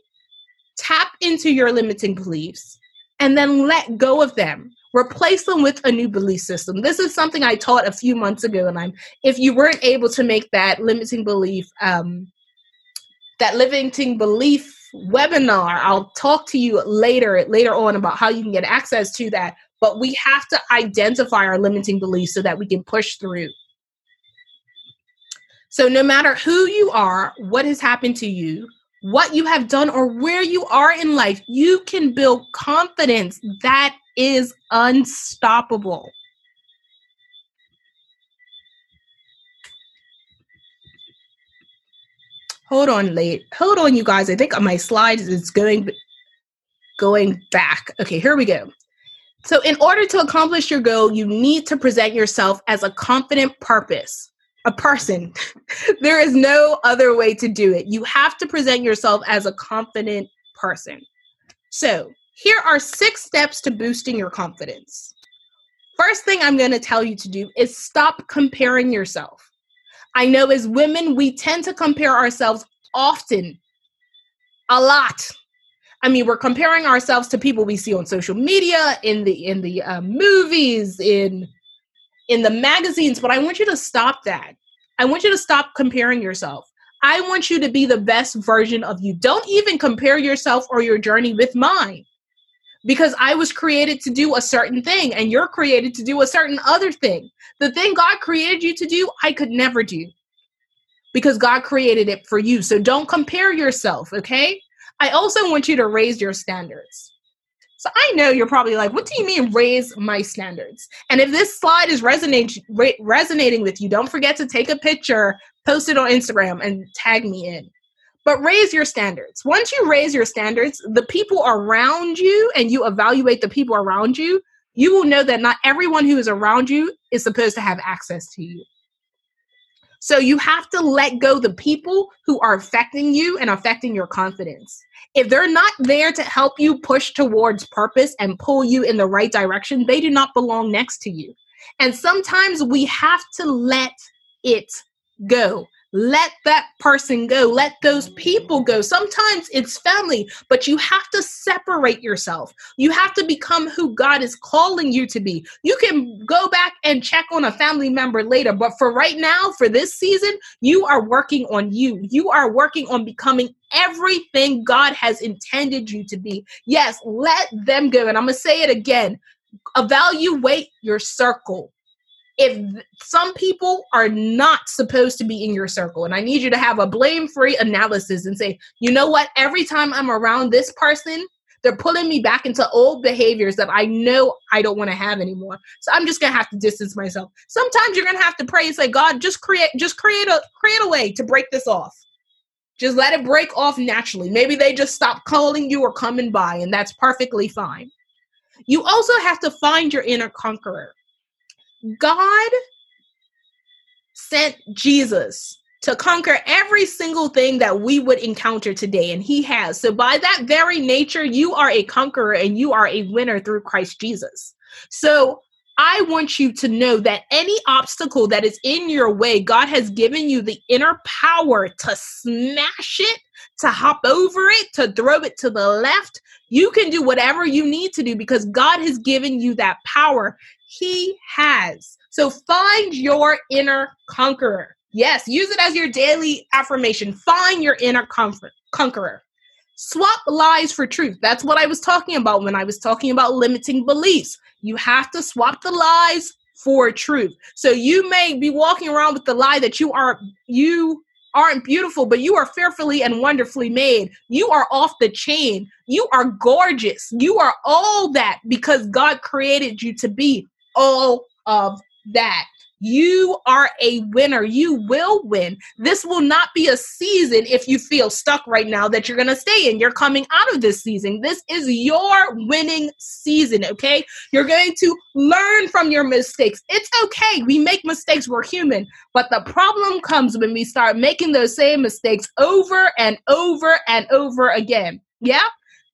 tap into your limiting beliefs and then let go of them replace them with a new belief system this is something i taught a few months ago and i'm if you weren't able to make that limiting belief um that limiting belief webinar. I'll talk to you later later on about how you can get access to that. But we have to identify our limiting beliefs so that we can push through. So no matter who you are, what has happened to you, what you have done or where you are in life, you can build confidence that is unstoppable. hold on late. Hold on you guys. I think on my slides is going going back. Okay here we go. So in order to accomplish your goal you need to present yourself as a confident purpose a person. There is no other way to do it. You have to present yourself as a confident person. So here are six steps to boosting your confidence. First thing i'm going to tell you to do is stop comparing yourself. I know as women, we tend to compare ourselves often, a lot. I mean, we're comparing ourselves to people we see on social media, in the in the uh, movies, in in the magazines. But I want you to stop that. I want you to stop comparing yourself. I want you to be the best version of you. Don't even compare yourself or your journey with mine because I was created to do a certain thing and you're created to do a certain other thing. The thing God created you to do, I could never do because God created it for you. So don't compare yourself, okay? I also want you to raise your standards. So I know you're probably like, what do you mean raise my standards? And if this slide is resonating re- resonating with you, don't forget to take a picture, post it on Instagram and tag me in but raise your standards. Once you raise your standards, the people around you and you evaluate the people around you, you will know that not everyone who is around you is supposed to have access to you. So you have to let go the people who are affecting you and affecting your confidence. If they're not there to help you push towards purpose and pull you in the right direction, they do not belong next to you. And sometimes we have to let it go. Let that person go. Let those people go. Sometimes it's family, but you have to separate yourself. You have to become who God is calling you to be. You can go back and check on a family member later, but for right now, for this season, you are working on you. You are working on becoming everything God has intended you to be. Yes, let them go. And I'm going to say it again evaluate your circle if some people are not supposed to be in your circle and i need you to have a blame free analysis and say you know what? Every time i'm around this person they're pulling me back into old behaviors that i know i don't want to have anymore. So i'm just gonna have to distance myself. Sometimes you're gonna have to pray and say god just create just create a create a way to break this off. Just let it break off naturally. Maybe they just stop calling you or coming by and that's perfectly fine. You also have to find your inner conqueror God sent Jesus to conquer every single thing that we would encounter today, and He has. So, by that very nature, you are a conqueror and you are a winner through Christ Jesus. So, I want you to know that any obstacle that is in your way, God has given you the inner power to smash it, to hop over it, to throw it to the left. You can do whatever you need to do because God has given you that power. He has. So find your inner conqueror. Yes, use it as your daily affirmation. Find your inner comfort, conqueror. Swap lies for truth. That's what I was talking about when I was talking about limiting beliefs. You have to swap the lies for truth. So you may be walking around with the lie that you are you aren't beautiful, but you are fearfully and wonderfully made. You are off the chain. You are gorgeous. You are all that because God created you to be all of that. You are a winner. You will win. This will not be a season if you feel stuck right now that you're going to stay in. You're coming out of this season. This is your winning season, okay? You're going to learn from your mistakes. It's okay. We make mistakes. We're human. But the problem comes when we start making those same mistakes over and over and over again. Yeah?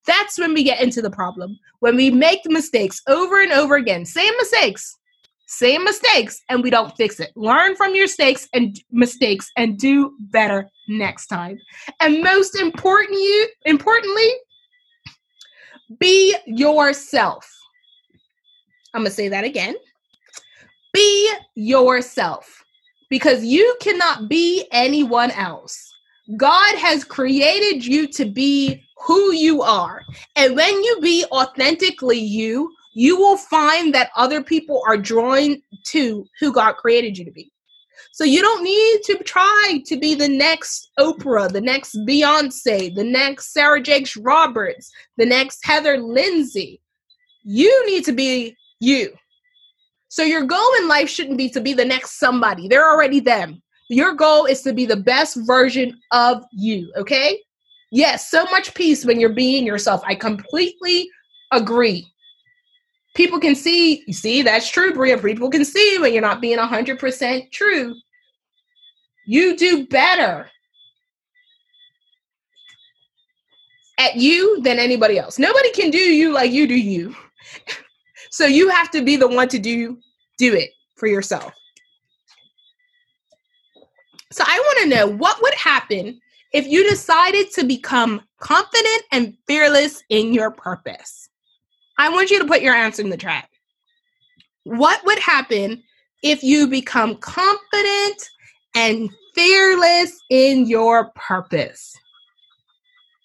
That's when we get into the problem. When we make the mistakes over and over again, same mistakes, same mistakes and we don't fix it. Learn from your mistakes and mistakes and do better next time. And most important you importantly, be yourself. I'm to say that again. Be yourself because you cannot be anyone else. God has created you to be who you are. And when you be authentically you, you will find that other people are drawn to who God created you to be. So you don't need to try to be the next Oprah, the next Beyonce, the next Sarah Jakes Roberts, the next Heather Lindsay. You need to be you. So your goal in life shouldn't be to be the next somebody. They're already them. Your goal is to be the best version of you, okay? Yes, so much peace when you're being yourself. I completely agree people can see, you see, that's true, Bria. People can see when you're not being 100% true. You do better at you than anybody else. Nobody can do you like you do you. so you have to be the one to do do it for yourself. So I want to know what would happen if you decided to become confident and fearless in your purpose. I want you to put your answer in the chat. What would happen if you become confident and fearless in your purpose?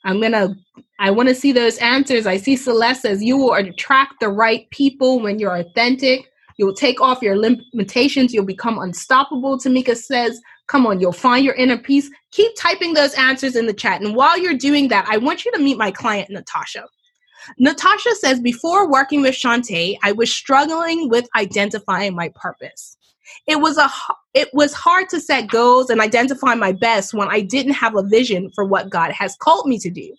I'm gonna, I want to see those answers. I see Celeste says you will attract the right people when you're authentic. You'll take off your limitations. You'll become unstoppable. Tamika says, Come on, you'll find your inner peace. Keep typing those answers in the chat. And while you're doing that, I want you to meet my client, Natasha. Natasha says, before working with Shantae, I was struggling with identifying my purpose. It was a it was hard to set goals and identify my best when I didn't have a vision for what God has called me to do.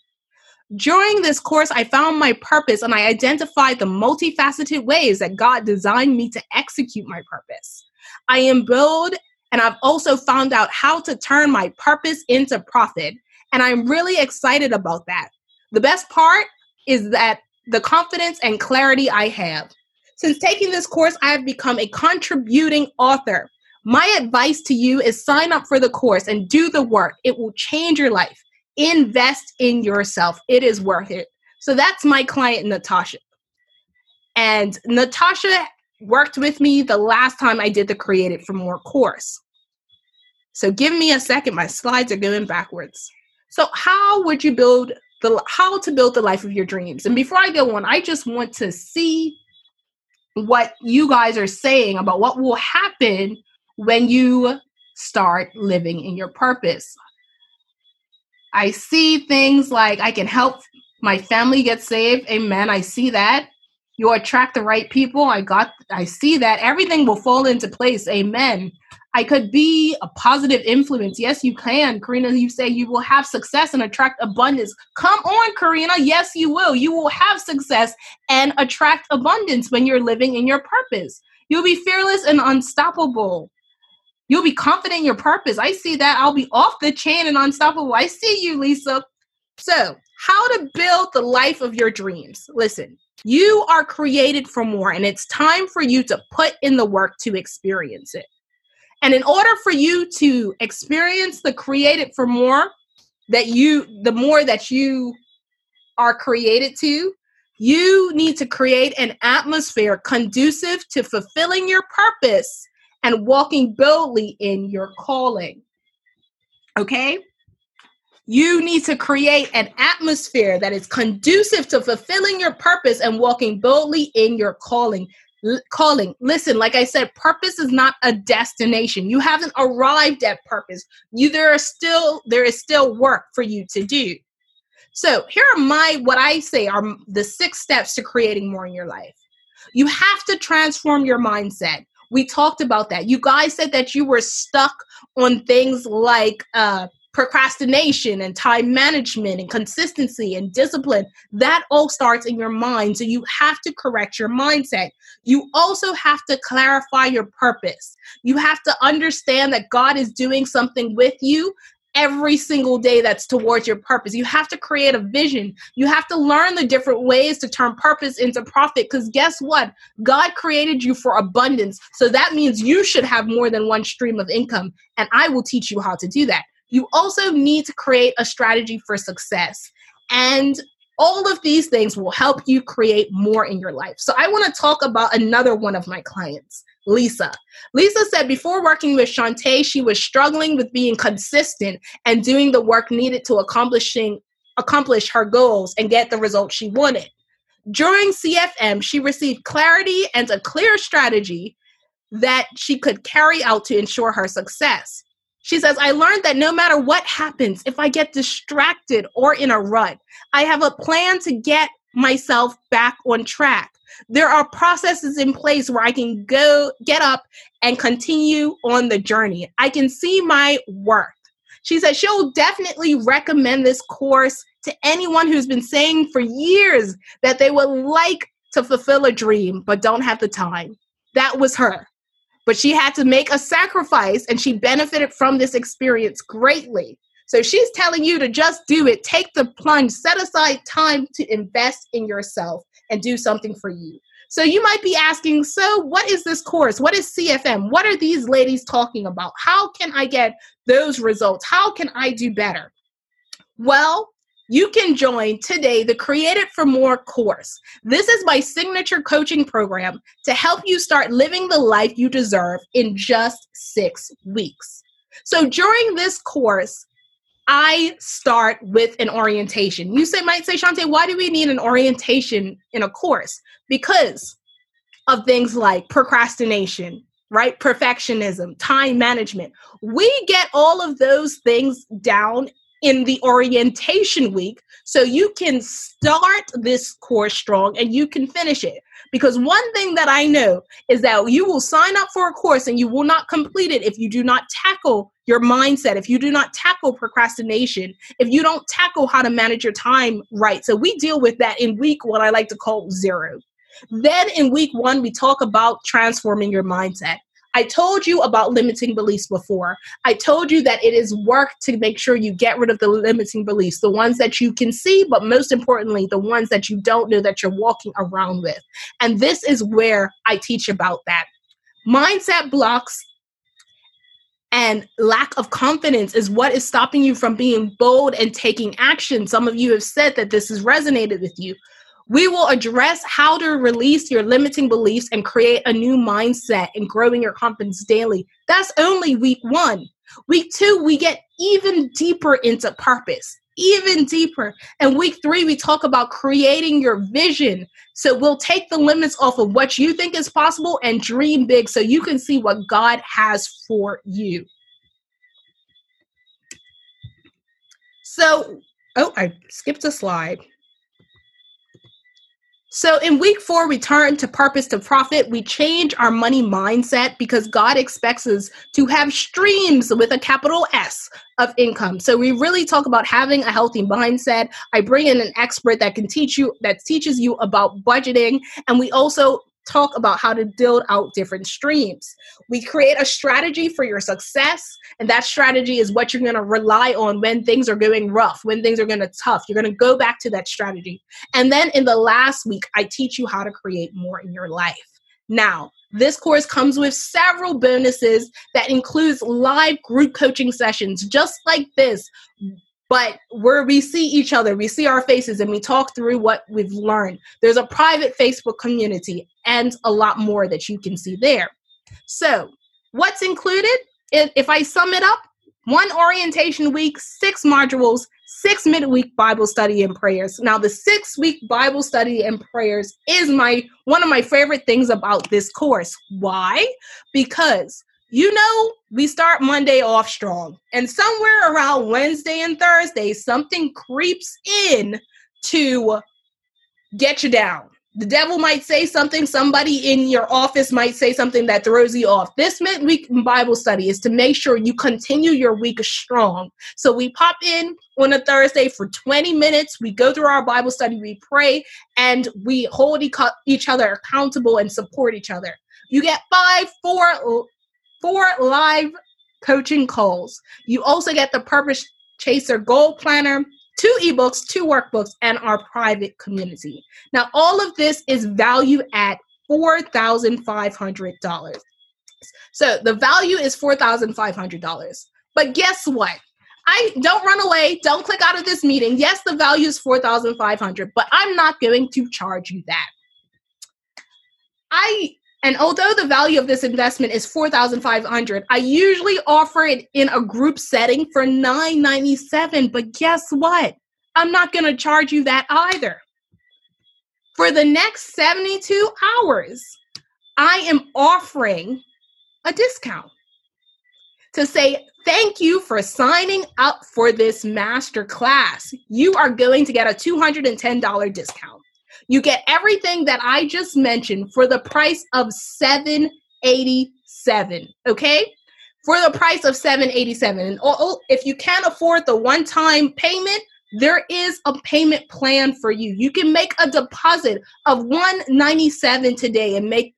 During this course, I found my purpose and I identified the multifaceted ways that God designed me to execute my purpose. I am bold and I've also found out how to turn my purpose into profit. And I'm really excited about that. The best part is that the confidence and clarity I have. Since taking this course, I have become a contributing author. My advice to you is sign up for the course and do the work. It will change your life. Invest in yourself. It is worth it. So that's my client, Natasha. And Natasha worked with me the last time I did the Created for More course. So give me a second. My slides are going backwards. So, how would you build the how to build the life of your dreams. And before I go on, I just want to see what you guys are saying about what will happen when you start living in your purpose. I see things like I can help my family get saved. Amen. I see that. You attract the right people. I got I see that everything will fall into place. Amen. I could be a positive influence. Yes, you can. Karina, you say you will have success and attract abundance. Come on, Karina. Yes, you will. You will have success and attract abundance when you're living in your purpose. You'll be fearless and unstoppable. You'll be confident in your purpose. I see that. I'll be off the chain and unstoppable. I see you, Lisa. So, how to build the life of your dreams. Listen, you are created for more, and it's time for you to put in the work to experience it. And in order for you to experience the created for more, that you, the more that you are created to, you need to create an atmosphere conducive to fulfilling your purpose and walking boldly in your calling. Okay? You need to create an atmosphere that is conducive to fulfilling your purpose and walking boldly in your calling. Calling. Listen, like I said, purpose is not a destination. You haven't arrived at purpose. You there are still there is still work for you to do. So, here are my what I say are the six steps to creating more in your life. You have to transform your mindset. We talked about that. You guys said that you were stuck on things like uh procrastination and time management and consistency and discipline that all starts in your mind so you have to correct your mindset you also have to clarify your purpose you have to understand that god is doing something with you every single day that's towards your purpose. You have to create a vision. You have to learn the different ways to turn purpose into profit. Because guess what? God created you for abundance. So that means you should have more than one stream of income. And I will teach you how to do that. You also need to create a strategy for success. And all of these things will help you create more in your life. So I want to talk about another one of my clients. Lisa. Lisa said before working with Shantae, she was struggling with being consistent and doing the work needed to accomplishing accomplish her goals and get the results she wanted. During CFM, she received clarity and a clear strategy that she could carry out to ensure her success. She says, I learned that no matter what happens, if I get distracted or in a rut, I have a plan to get myself back on track. There are processes in place where I can go get up and continue on the journey. I can see my worth. She said she'll definitely recommend this course to anyone who's been saying for years that they would like to fulfill a dream but don't have the time. That was her but she had to make a sacrifice and she benefited from this experience greatly. So she's telling you to just do it, take the plunge, set aside time to invest in yourself and do something for you. So you might be asking, so what is this course? What is CFM? What are these ladies talking about? How can I get those results? How can I do better? Well, you can join today the Created for More course. This is my signature coaching program to help you start living the life you deserve in just six weeks. So during this course, I start with an orientation. You say, might say, Shantae, why do we need an orientation in a course? Because of things like procrastination, right? Perfectionism, time management. We get all of those things down in the orientation week so you can start this course strong and you can finish it. Because one thing that I know is that you will sign up for a course and you will not complete it if you do not tackle your mindset, if you do not tackle procrastination, if you don't tackle how to manage your time right. So we deal with that in week what I like to call zero. Then in week one, we talk about transforming your mindset. I told you about limiting beliefs before. I told you that it is work to make sure you get rid of the limiting beliefs, the ones that you can see, but most importantly, the ones that you don't know that you're walking around with. And this is where I teach about that. Mindset blocks and lack of confidence is what is stopping you from being bold and taking action. Some of you have said that this has resonated with you. We will address how to release your limiting beliefs and create a new mindset and growing your confidence daily. That's only week one. Week two, we get even deeper into purpose, even deeper. And week three, we talk about creating your vision. So we'll take the limits off of what you think is possible and dream big so you can see what God has for you. So, oh, I skipped a slide. So in week four, we turn to purpose to profit. We change our money mindset because God expects us to have streams with a capital S of income. So we really talk about having a healthy mindset. I bring in an expert that can teach you, that teaches you about budgeting. And we also talk about how to build out different streams. We create a strategy for your success, and that strategy is what you're going to rely on when things are going rough, when things are going to tough. You're going to go back to that strategy. And then in the last week, I teach you how to create more in your life. Now, this course comes with several bonuses that includes live group coaching sessions just like this but where we see each other, we see our faces and we talk through what we've learned. There's a private Facebook community and a lot more that you can see there. So, what's included? If I sum it up, one orientation week, six modules, six midweek Bible study and prayers. Now, the six week Bible study and prayers is my one of my favorite things about this course. Why? Because you know, we start Monday off strong, and somewhere around Wednesday and Thursday, something creeps in to get you down. The devil might say something, somebody in your office might say something that throws you off. This midweek Bible study is to make sure you continue your week strong. So we pop in on a Thursday for 20 minutes. We go through our Bible study, we pray, and we hold each other accountable and support each other. You get five, four four live coaching calls. You also get the Purpose Chaser Goal Planner, two ebooks, two workbooks, and our private community. Now, all of this is value at $4,500. So the value is $4,500. But guess what? I don't run away. Don't click out of this meeting. Yes, the value is 4500 but I'm not going to charge you that. I and although the value of this investment is 4500 I usually offer it in a group setting for 997 but guess what? I'm not going to charge you that either. For the next 72 hours, I am offering a discount to say thank you for signing up for this master class. You are going to get a $210 discount. You get everything that I just mentioned for the price of 787, okay? For the price of 787. And if you can't afford the one-time payment, there is a payment plan for you. You can make a deposit of 197 today and make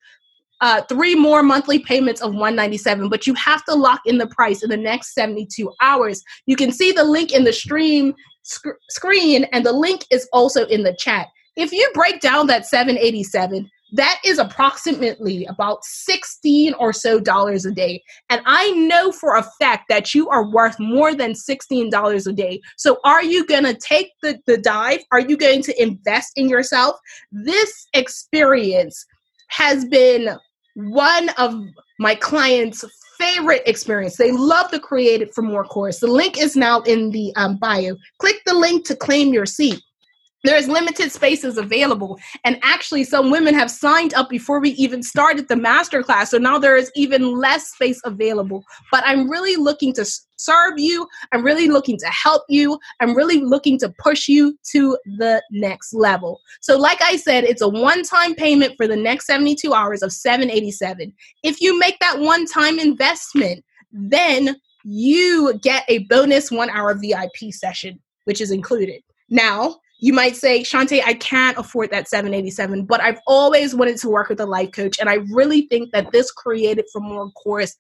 uh, three more monthly payments of 197 but you have to lock in the price in the next 72 hours you can see the link in the stream sc- screen and the link is also in the chat if you break down that 787 that is approximately about 16 or so dollars a day. And i know for a fact that you are worth more than 16 dollars a day. So are you going to take the, the dive? Are you going to invest in yourself? This experience has been one of my clients favorite experience. They love the created for more course. The link is now in the um, bio. Click the link to claim your seat there's limited spaces available. And actually some women have signed up before we even started the master class. So now there is even less space available. But i'm really looking to serve you. I'm really looking to help you. I'm really looking to push you to the next level. So like i said it's a one-time payment for the next 72 hours of 787 if you make that one-time investment then you get a bonus one hour vip session which is included. Now you might say, Shantae, I can't afford that 787, but I've always wanted to work with a life coach. And I really think that this created for more course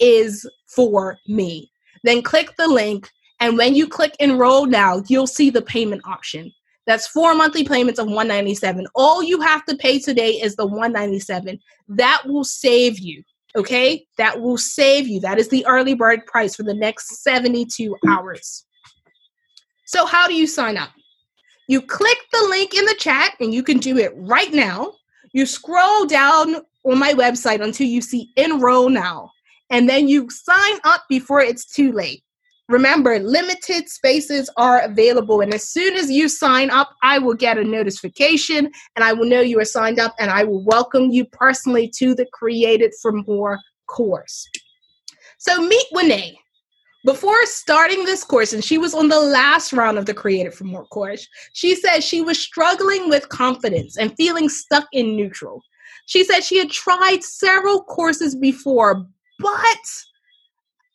is for me. Then click the link. And when you click enroll now, you'll see the payment option. That's four monthly payments of 197. All you have to pay today is the 197. That will save you. Okay? That will save you. That is the early bird price for the next 72 hours. So, how do you sign up? You click the link in the chat and you can do it right now. You scroll down on my website until you see enroll now. And then you sign up before it's too late. Remember, limited spaces are available. And as soon as you sign up, I will get a notification and I will know you are signed up and I will welcome you personally to the Created for More course. So meet Winnie. Before starting this course, and she was on the last round of the Created for More course, she said she was struggling with confidence and feeling stuck in neutral. She said she had tried several courses before, but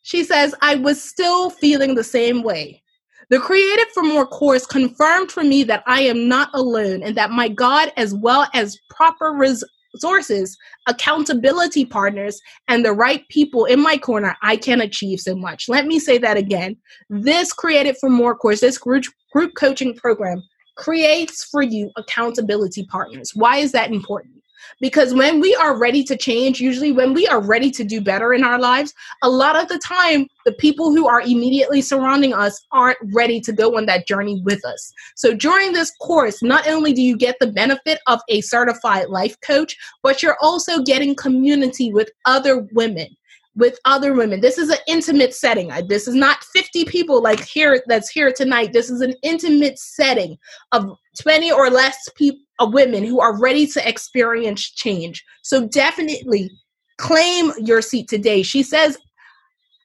she says, I was still feeling the same way. The Created for More course confirmed for me that I am not alone and that my God, as well as proper res- resources, accountability partners, and the right people in my corner, I can achieve so much. Let me say that again. This Created for More course, this group, group coaching program creates for you accountability partners. Why is that important? Because when we are ready to change, usually when we are ready to do better in our lives, a lot of the time, the people who are immediately surrounding us aren't ready to go on that journey with us. So during this course, not only do you get the benefit of a certified life coach, but you're also getting community with other women with other women. This is an intimate setting. This is not 50 people like here that's here tonight. This is an intimate setting of 20 or less people of women who are ready to experience change. So definitely claim your seat today. She says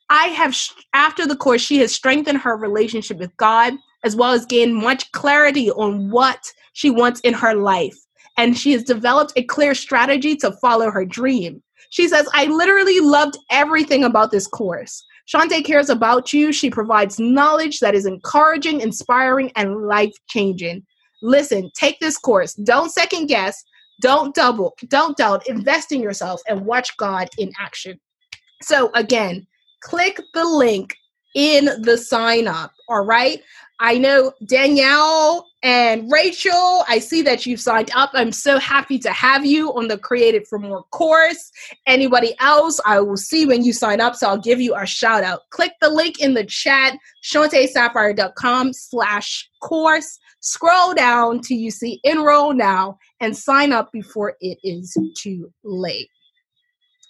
I have after the course she has strengthened her relationship with God as well as gained much clarity on what she wants in her life and she has developed a clear strategy to follow her dream. She says, I literally loved everything about this course. Shantae cares about you. She provides knowledge that is encouraging, inspiring, and life changing. Listen, take this course. Don't second guess. Don't double. Don't doubt. Invest in yourself and watch God in action. So, again, click the link in the sign up. All right. I know Danielle and Rachel, I see that you've signed up. I'm so happy to have you on the Created for More course. Anybody else, I will see when you sign up, so I'll give you a shout out. Click the link in the chat, shantaesapphire.com slash course. Scroll down till you see enroll now and sign up before it is too late.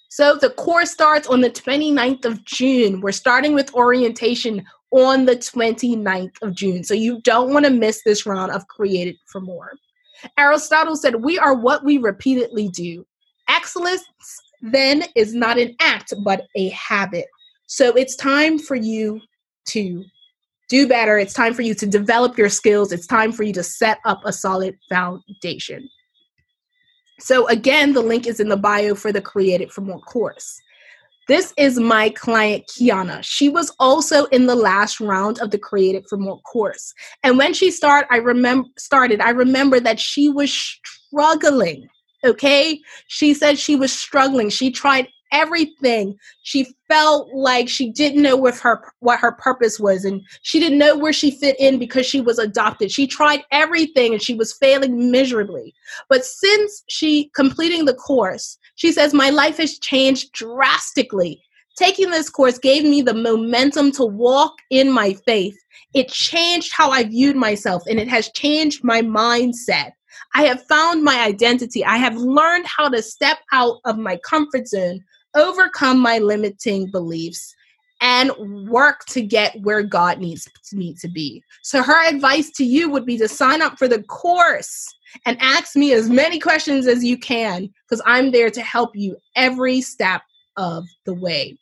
So the course starts on the 29th of June. We're starting with orientation on the 29th of June. So you don't want to miss this round of Created for More. Aristotle said, We are what we repeatedly do. Excellence then is not an act, but a habit. So it's time for you to do better. It's time for you to develop your skills. It's time for you to set up a solid foundation. So, again, the link is in the bio for the Created for More course. This is my client, Kiana. She was also in the last round of the Created for More course. And when she started, I remember started, I remember that she was struggling. Okay. She said she was struggling. She tried everything. She felt like she didn't know her what her purpose was and she didn't know where she fit in because she was adopted. She tried everything and she was failing miserably. But since she completing the course, she says my life has changed drastically. Taking this course gave me the momentum to walk in my faith. It changed how I viewed myself and it has changed my mindset. I have found my identity. I have learned how to step out of my comfort zone overcome my limiting beliefs and work to get where God needs me to be. So her advice to you would be to sign up for the course and ask me as many questions as you can because I'm there to help you every step of the way.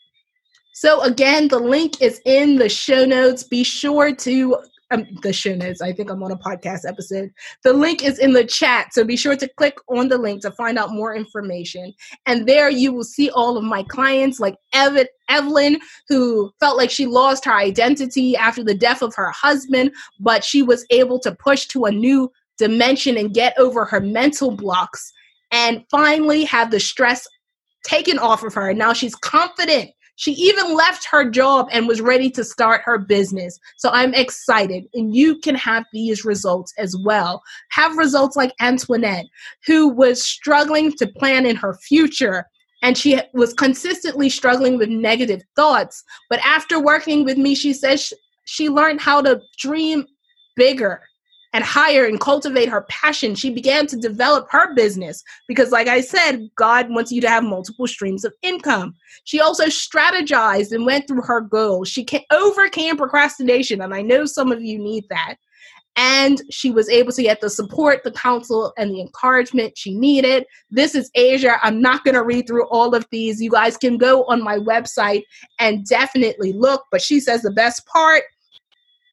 So again, the link is in the show notes. Be sure to um, the show notes. I think I'm on a podcast episode. The link is in the chat, so be sure to click on the link to find out more information. And there you will see all of my clients, like Evan, Evelyn, who felt like she lost her identity after the death of her husband, but she was able to push to a new dimension and get over her mental blocks and finally have the stress taken off of her. Now she's confident she even left her job and was ready to start her business. So I'm excited. And you can have these results as well. Have results like Antoinette, who was struggling to plan in her future. And she was consistently struggling with negative thoughts. But after working with me, she says she learned how to dream bigger and hire and cultivate her passion, she began to develop her business because, like I said, God wants you to have multiple streams of income. She also strategized and went through her goals. She overcame procrastination, and I know some of you need that. And she was able to get the support, the counsel, and the encouragement she needed. This is Asia. I'm not going to read through all of these. You guys can go on my website and definitely look. But she says the best part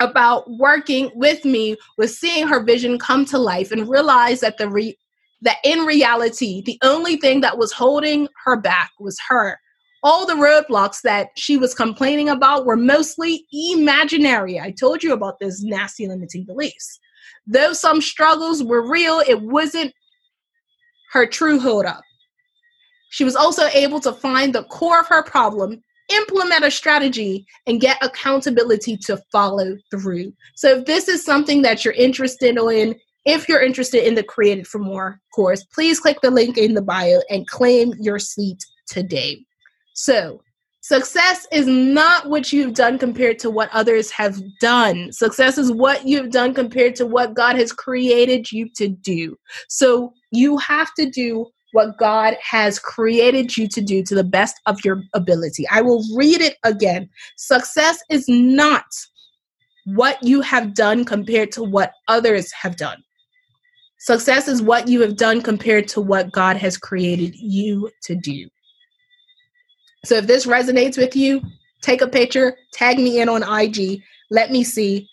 about working with me was seeing her vision come to life and realize that the re- that in reality the only thing that was holding her back was her. All the roadblocks that she was complaining about were mostly imaginary. I told you about this nasty limiting beliefs. Though some struggles were real it wasn't her true hold up. She was also able to find the core of her problem, implement a strategy, and get accountability to follow through. So, if this is something that you're interested in, if you're interested in the Created for More course, please click the link in the bio and claim your seat today. So, Success is not what you've done compared to what others have done. Success is what you've done compared to what God has created you to do. So you have to do what God has created you to do to the best of your ability. I will read it again. Success is not what you have done compared to what others have done. Success is what you have done compared to what God has created you to do. So if this resonates with you, take a picture, tag me in on IG, let me see.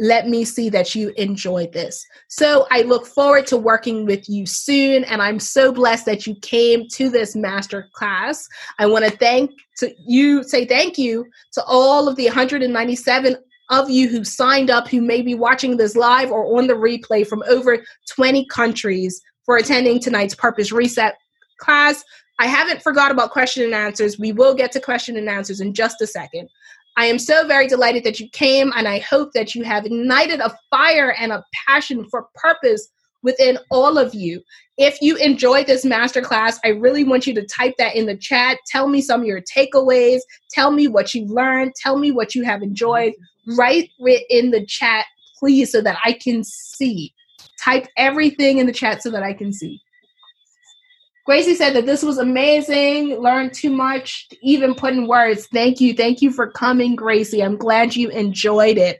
Let me see that you enjoyed this. So I look forward to working with you soon, and I'm so blessed that you came to this master class. I want to thank to you, say thank you to all of the 197 of you who signed up, who may be watching this live or on the replay from over 20 countries for attending tonight's Purpose Reset class. I haven't forgot about question and answers. We will get to question and answers in just a second. I am so very delighted that you came, and I hope that you have ignited a fire and a passion for purpose within all of you. If you enjoyed this masterclass, I really want you to type that in the chat. Tell me some of your takeaways. Tell me what you learned. Tell me what you have enjoyed. Write it in the chat, please, so that I can see. Type everything in the chat so that I can see. Gracie said that this was amazing, learned too much, even put in words. Thank you. Thank you for coming, Gracie. I'm glad you enjoyed it.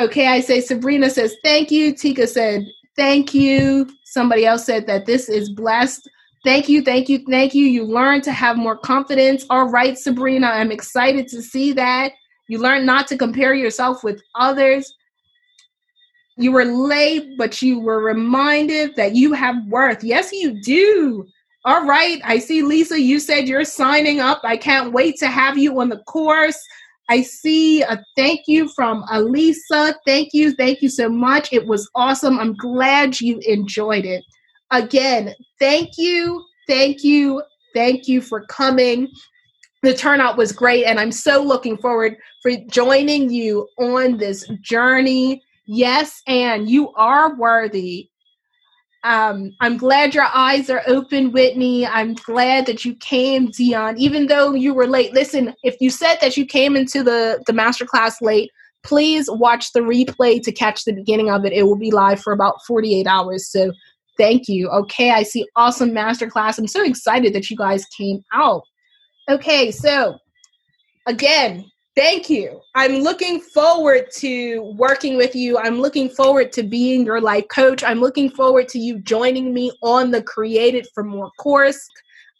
Okay, I say Sabrina says thank you. Tika said thank you. Somebody else said that this is blessed. Thank you, thank you, thank you. You learned to have more confidence. All right, Sabrina, I'm excited to see that. You learned not to compare yourself with others. You were late, but you were reminded that you have worth. Yes, you do. All right. I see, Lisa, you said you're signing up. I can't wait to have you on the course. I see a thank you from Elisa. Thank you. Thank you so much. It was awesome. I'm glad you enjoyed it. Again, thank you. Thank you. Thank you for coming. The turnout was great, and I'm so looking forward for joining you on this journey Yes, and you are worthy. Um, I'm glad your eyes are open, Whitney. I'm glad that you came, Dion, even though you were late. Listen, if you said that you came into the, the masterclass late, please watch the replay to catch the beginning of it. It will be live for about 48 hours. So thank you. Okay, I see awesome masterclass. I'm so excited that you guys came out. Okay, so again, Thank you. I'm looking forward to working with you. I'm looking forward to being your life coach. I'm looking forward to you joining me on the Created for More course.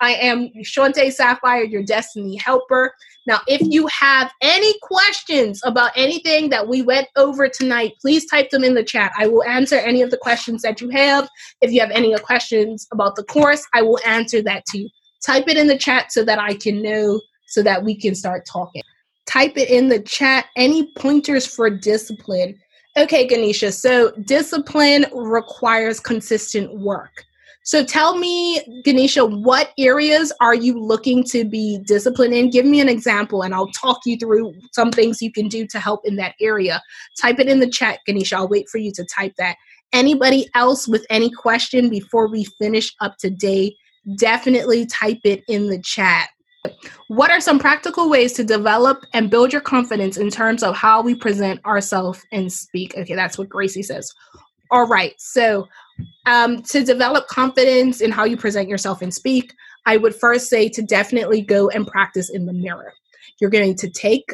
I am Shantae Sapphire, your destiny helper. Now, if you have any questions about anything that we went over tonight, please type them in the chat. I will answer any of the questions that you have. If you have any questions about the course, I will answer that too. Type it in the chat so that I can know so that we can start talking type it in the chat. Any pointers for discipline? Okay, Ganesha. So discipline requires consistent work. So tell me, Ganesha, what areas are you looking to be disciplined in? Give me an example and I'll talk you through some things you can do to help in that area. Type it in the chat, Ganesha. I'll wait for you to type that. Anybody else with any question before we finish up today? Definitely type it in the chat. What are some practical ways to develop and build your confidence in terms of how we present ourselves and speak? Okay, that's what Gracie says. All right, so um, to develop confidence in how you present yourself and speak, I would first say to definitely go and practice in the mirror. You're going to take,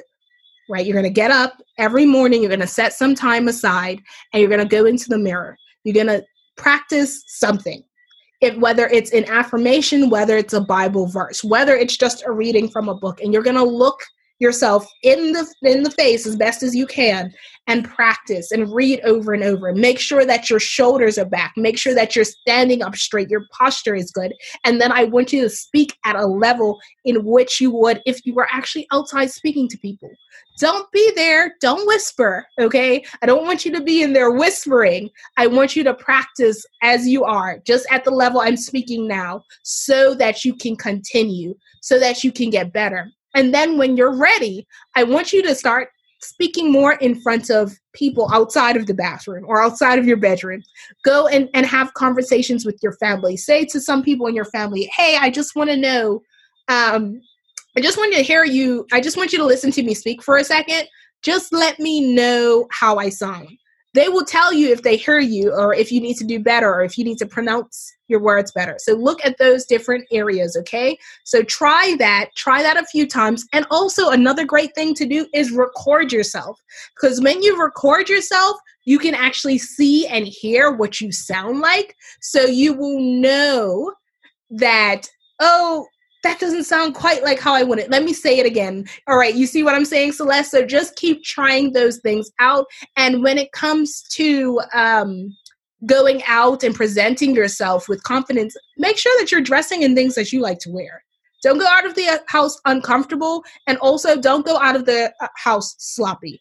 right, you're going to get up every morning, you're going to set some time aside, and you're going to go into the mirror. You're going to practice something whether it's an affirmation, whether it's a Bible verse, whether it's just a reading from a book, and you're gonna look yourself in the in the face as best as you can and practice and read over and over. Make sure that your shoulders are back. Make sure that you're standing up straight. Your posture is good. And then i want you to speak at a level in which you would if you were actually outside speaking to people. Don't be there. Don't whisper okay? I don't want you to be in there whispering. I want you to practice as you are just at the level i'm speaking now so that you can continue so that you can get better and then when you're ready, I want you to start speaking more in front of people outside of the bathroom or outside of your bedroom. Go and, and have conversations with your family. Say to some people in your family, hey, I just want to know, um, I just want to hear you, I just want you to listen to me speak for a second. Just let me know how I sound they will tell you if they hear you or if you need to do better or if you need to pronounce your words better. So look at those different areas, okay? So try that, try that a few times. And also, another great thing to do is record yourself. Because when you record yourself, you can actually see and hear what you sound like. So you will know that, oh, that doesn't sound quite like how I want it. Let me say it again. All right, you see what I'm saying, Celeste? So just keep trying those things out. And when it comes to um, going out and presenting yourself with confidence, make sure that you're dressing in things that you like to wear. Don't go out of the uh, house uncomfortable, and also don't go out of the uh, house sloppy.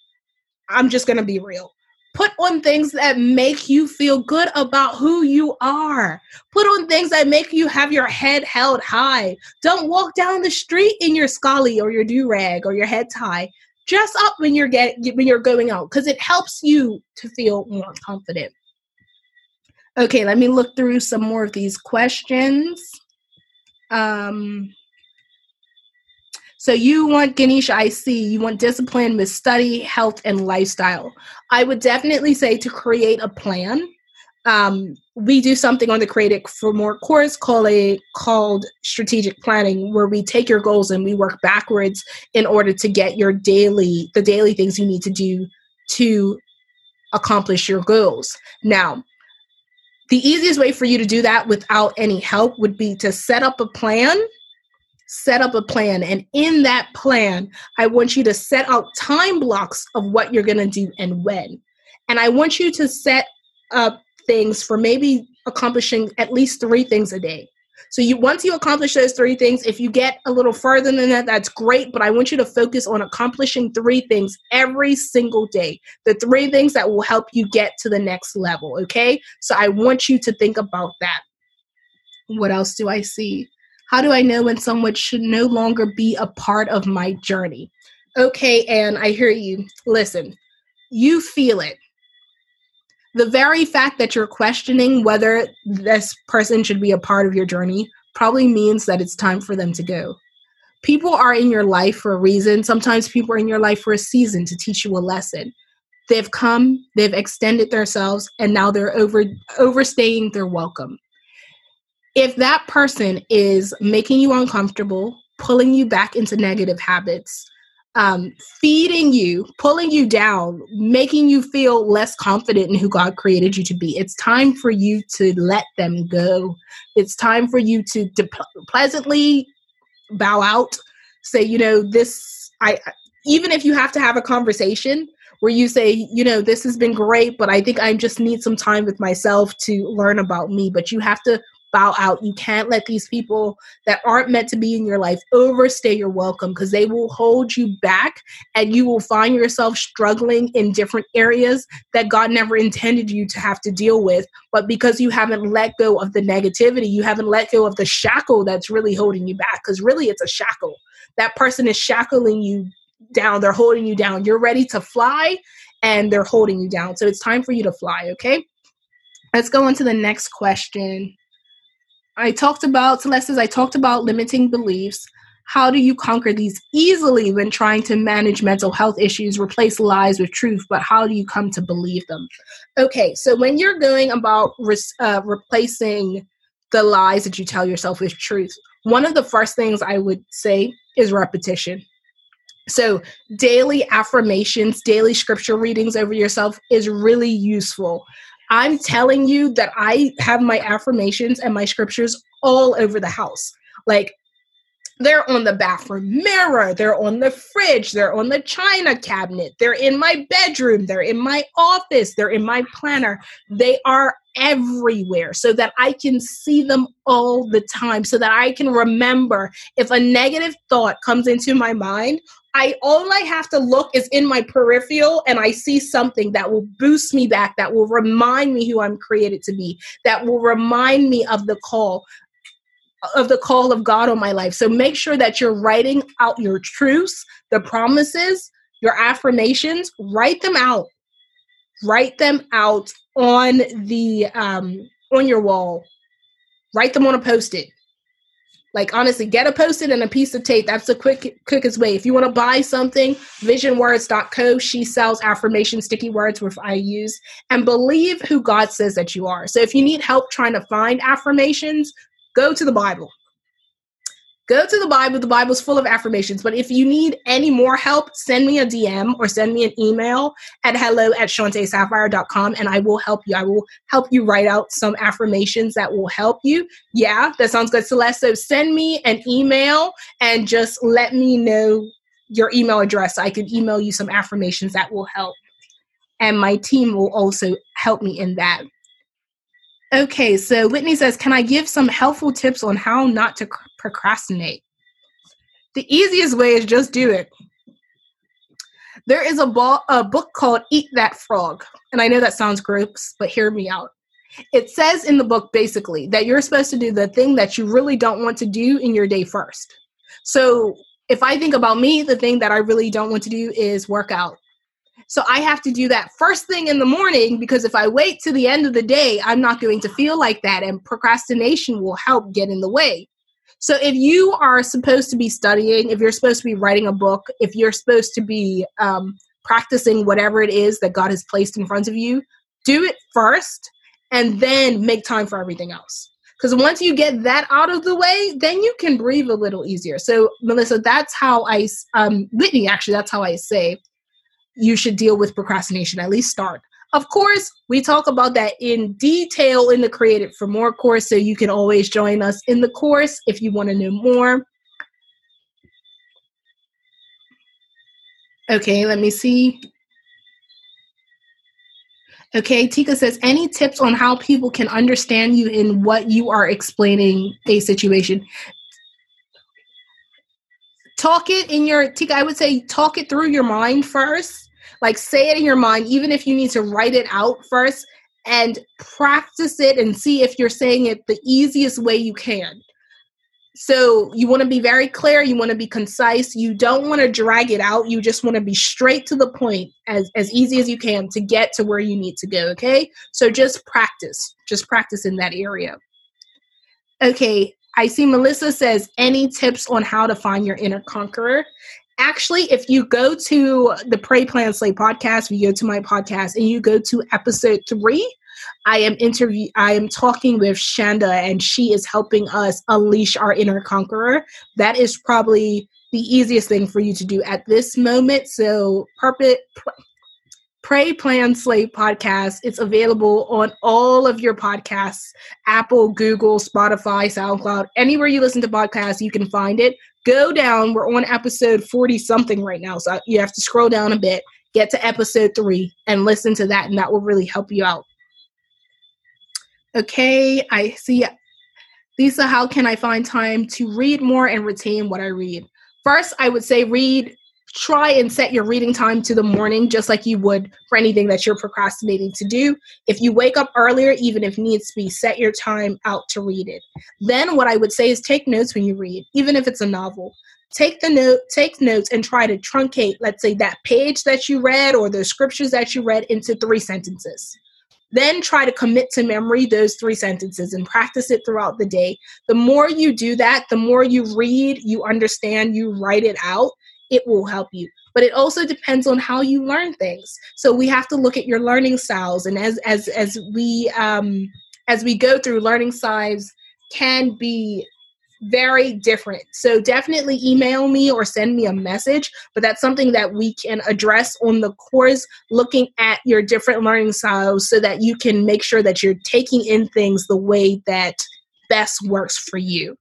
I'm just going to be real. Put on things that make you feel good about who you are. Put on things that make you have your head held high. Don't walk down the street in your scully or your do rag or your head tie. Dress up when you're get when you're going out because it helps you to feel more confident. Okay, let me look through some more of these questions. Um, so you want Ganesha, I see, you want discipline with study, health, and lifestyle. I would definitely say to create a plan. Um, we do something on the Created for More course called a called strategic planning, where we take your goals and we work backwards in order to get your daily the daily things you need to do to accomplish your goals. Now, the easiest way for you to do that without any help would be to set up a plan set up a plan. And in that plan, I want you to set out time blocks of what you're going to do and when. And I want you to set up things for maybe accomplishing at least three things a day. So you once you accomplish those three things, if you get a little further than that, that's great. But I want you to focus on accomplishing three things every single day. The three things that will help you get to the next level. Okay. So I want you to think about that. What else do I see? How do I know when someone should no longer be a part of my journey? Okay, Anne, I hear you. Listen, you feel it. The very fact that you're questioning whether this person should be a part of your journey probably means that it's time for them to go. People are in your life for a reason. Sometimes people are in your life for a season to teach you a lesson. They've come, they've extended themselves, and now they're over overstaying their welcome if that person is making you uncomfortable, pulling you back into negative habits, um, feeding you, pulling you down, making you feel less confident in who God created you to be. It's time for you to let them go. It's time for you to, to pleasantly bow out. Say, you know, this, I, even if you have to have a conversation where you say, you know, this has been great, but I think I just need some time with myself to learn about me. But you have to bow out. You can't let these people that aren't meant to be in your life overstay your welcome because they will hold you back and you will find yourself struggling in different areas that God never intended you to have to deal with. But because you haven't let go of the negativity, you haven't let go of the shackle that's really holding you back because really it's a shackle. That person is shackling you down, they're holding you down. You're ready to fly and they're holding you down. So it's time for you to fly, okay? Let's go on to the next question. I talked about, Celeste I talked about limiting beliefs. How do you conquer these easily when trying to manage mental health issues, replace lies with truth, but how do you come to believe them? Okay, so when you're going about uh, replacing the lies that you tell yourself with truth, one of the first things I would say is repetition. So, daily affirmations, daily scripture readings over yourself is really useful. I'm telling you that I have my affirmations and my scriptures all over the house. Like They're on the bathroom mirror. They're on the fridge. They're on the china cabinet. They're in my bedroom. They're in my office. They're in my planner. They are everywhere so that I can see them all the time, so that I can remember if a negative thought comes into my mind. I all I have to look is in my peripheral and I see something that will boost me back, that will remind me who I'm created to be, that will remind me of the call of the call of God on my life. So make sure that you're writing out your truths, the promises, your affirmations, write them out. Write them out on the um on your wall. Write them on a post-it. Like honestly, get a post-it and a piece of tape. That's the quick quickest way. If you want to buy something, visionwords.co. She sells affirmation sticky words which I use. And believe who God says that you are. So if you need help trying to find affirmations, go to the Bible. Go to the Bible. The Bible's full of affirmations. But if you need any more help, send me a DM or send me an email at hello at shantaesapphire.com and I will help you. I will help you write out some affirmations that will help you. Yeah, that sounds good, Celeste. So send me an email and just let me know your email address. I can email you some affirmations that will help. And my team will also help me in that. Okay, so Whitney says, Can I give some helpful tips on how not to procrastinate? The easiest way is just do it. There is a, bo- a book called Eat That Frog. And I know that sounds gross, but hear me out. It says in the book basically that you're supposed to do the thing that you really don't want to do in your day first. So if I think about me, the thing that I really don't want to do is work out. So I have to do that first thing in the morning because if I wait to the end of the day, I'm not going to feel like that. And procrastination will help get in the way. So if you are supposed to be studying, if you're supposed to be writing a book, if you're supposed to be um, practicing whatever it is that God has placed in front of you, do it first and then make time for everything else. Because once you get that out of the way, then you can breathe a little easier. So, Melissa, that's how I, um, Whitney, actually, that's how I say you should deal with procrastination, at least start. Of course, we talk about that in detail in the Created for More course, so you can always join us in the course if you want to know more. Okay, let me see. Okay, Tika says, any tips on how people can understand you in what you are explaining a situation? Talk it in your, Tika, I would say talk it through your mind first like say it in your mind, even if you need to write it out first and practice it and see if you're saying it the easiest way you can. So you want to be very clear, you want to be concise, you don't want to drag it out, you just want to be straight to the point as, as easy as you can to get to where you need to go, okay? So just practice, just practice in that area. Okay, I see Melissa says, any tips on how to find your inner conqueror? Actually, if you go to the Pray Plan Slay podcast, if you go to my podcast and you go to episode three, I am interview I am talking with Shanda and she is helping us unleash our inner conqueror. That is probably the easiest thing for you to do at this moment. So purpose Pray Plan Slay podcast. It's available on all of your podcasts Apple, Google, Spotify, SoundCloud, anywhere you listen to podcasts, you can find it go down. We're on episode 40 something right now. So you have to scroll down a bit, get to episode three, and listen to that, and that will really help you out. Okay, I see. Lisa, how can I find time to read more and retain what I read? First, I would say read try and set your reading time to the morning just like you would for anything that you're procrastinating to do. If you wake up earlier even if needs be set your time out to read it. Then what i would say is take notes when you read even if it's a novel. Take the note take notes and try to truncate let's say that page that you read or the scriptures that you read into three sentences. Then try to commit to memory those three sentences and practice it throughout the day. The more you do that, the more you read, you understand, you write it out, it will help you. But it also depends on how you learn things. So we have to look at your learning styles and as as as we um as we go through learning styles can be very different. So definitely email me or send me a message but that's something that we can address on the course looking at your different learning styles so that you can make sure that you're taking in things the way that best works for you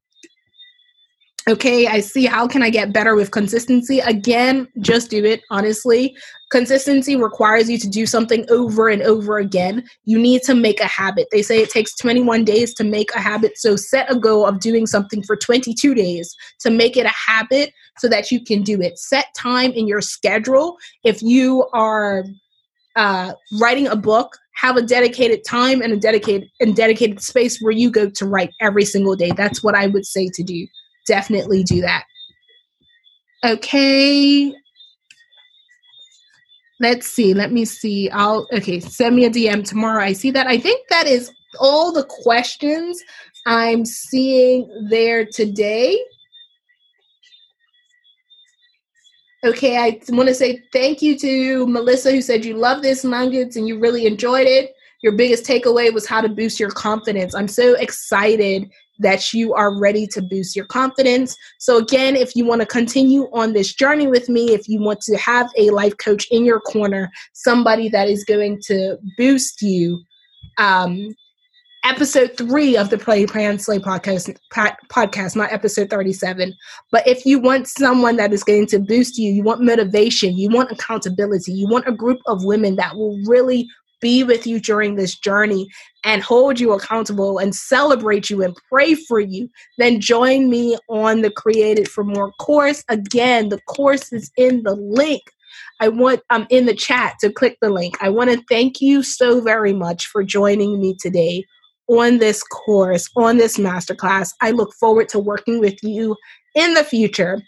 Okay, I see how can I get better with consistency? Again, just do it, honestly. Consistency requires you to do something over and over again. You need to make a habit. They say it takes 21 days to make a habit, so set a goal of doing something for 22 days to make it a habit so that you can do it. Set time in your schedule. If you are uh, writing a book, have a dedicated time and a dedicated and dedicated space where you go to write every single day. That's what I would say to do definitely do that. Okay. Let's see. Let me see. I'll, okay, send me a DM tomorrow. I see that. I think that is all the questions I'm seeing there today. Okay, I want to say thank you to Melissa who said you love this nuggets and you really enjoyed it. Your biggest takeaway was how to boost your confidence. I'm so excited that you are ready to boost your confidence. So, again, if you want to continue on this journey with me, if you want to have a life coach in your corner, somebody that is going to boost you, um, episode three of the Pray Plan Slay podcast, podcast, not episode 37. But if you want someone that is going to boost you, you want motivation, you want accountability, you want a group of women that will really be with you during this journey and hold you accountable and celebrate you and pray for you, then join me on the Created for More course. Again, the course is in the link. I want I'm um, in the chat to click the link. I want to thank you so very much for joining me today on this course, on this masterclass. I look forward to working with you in the future.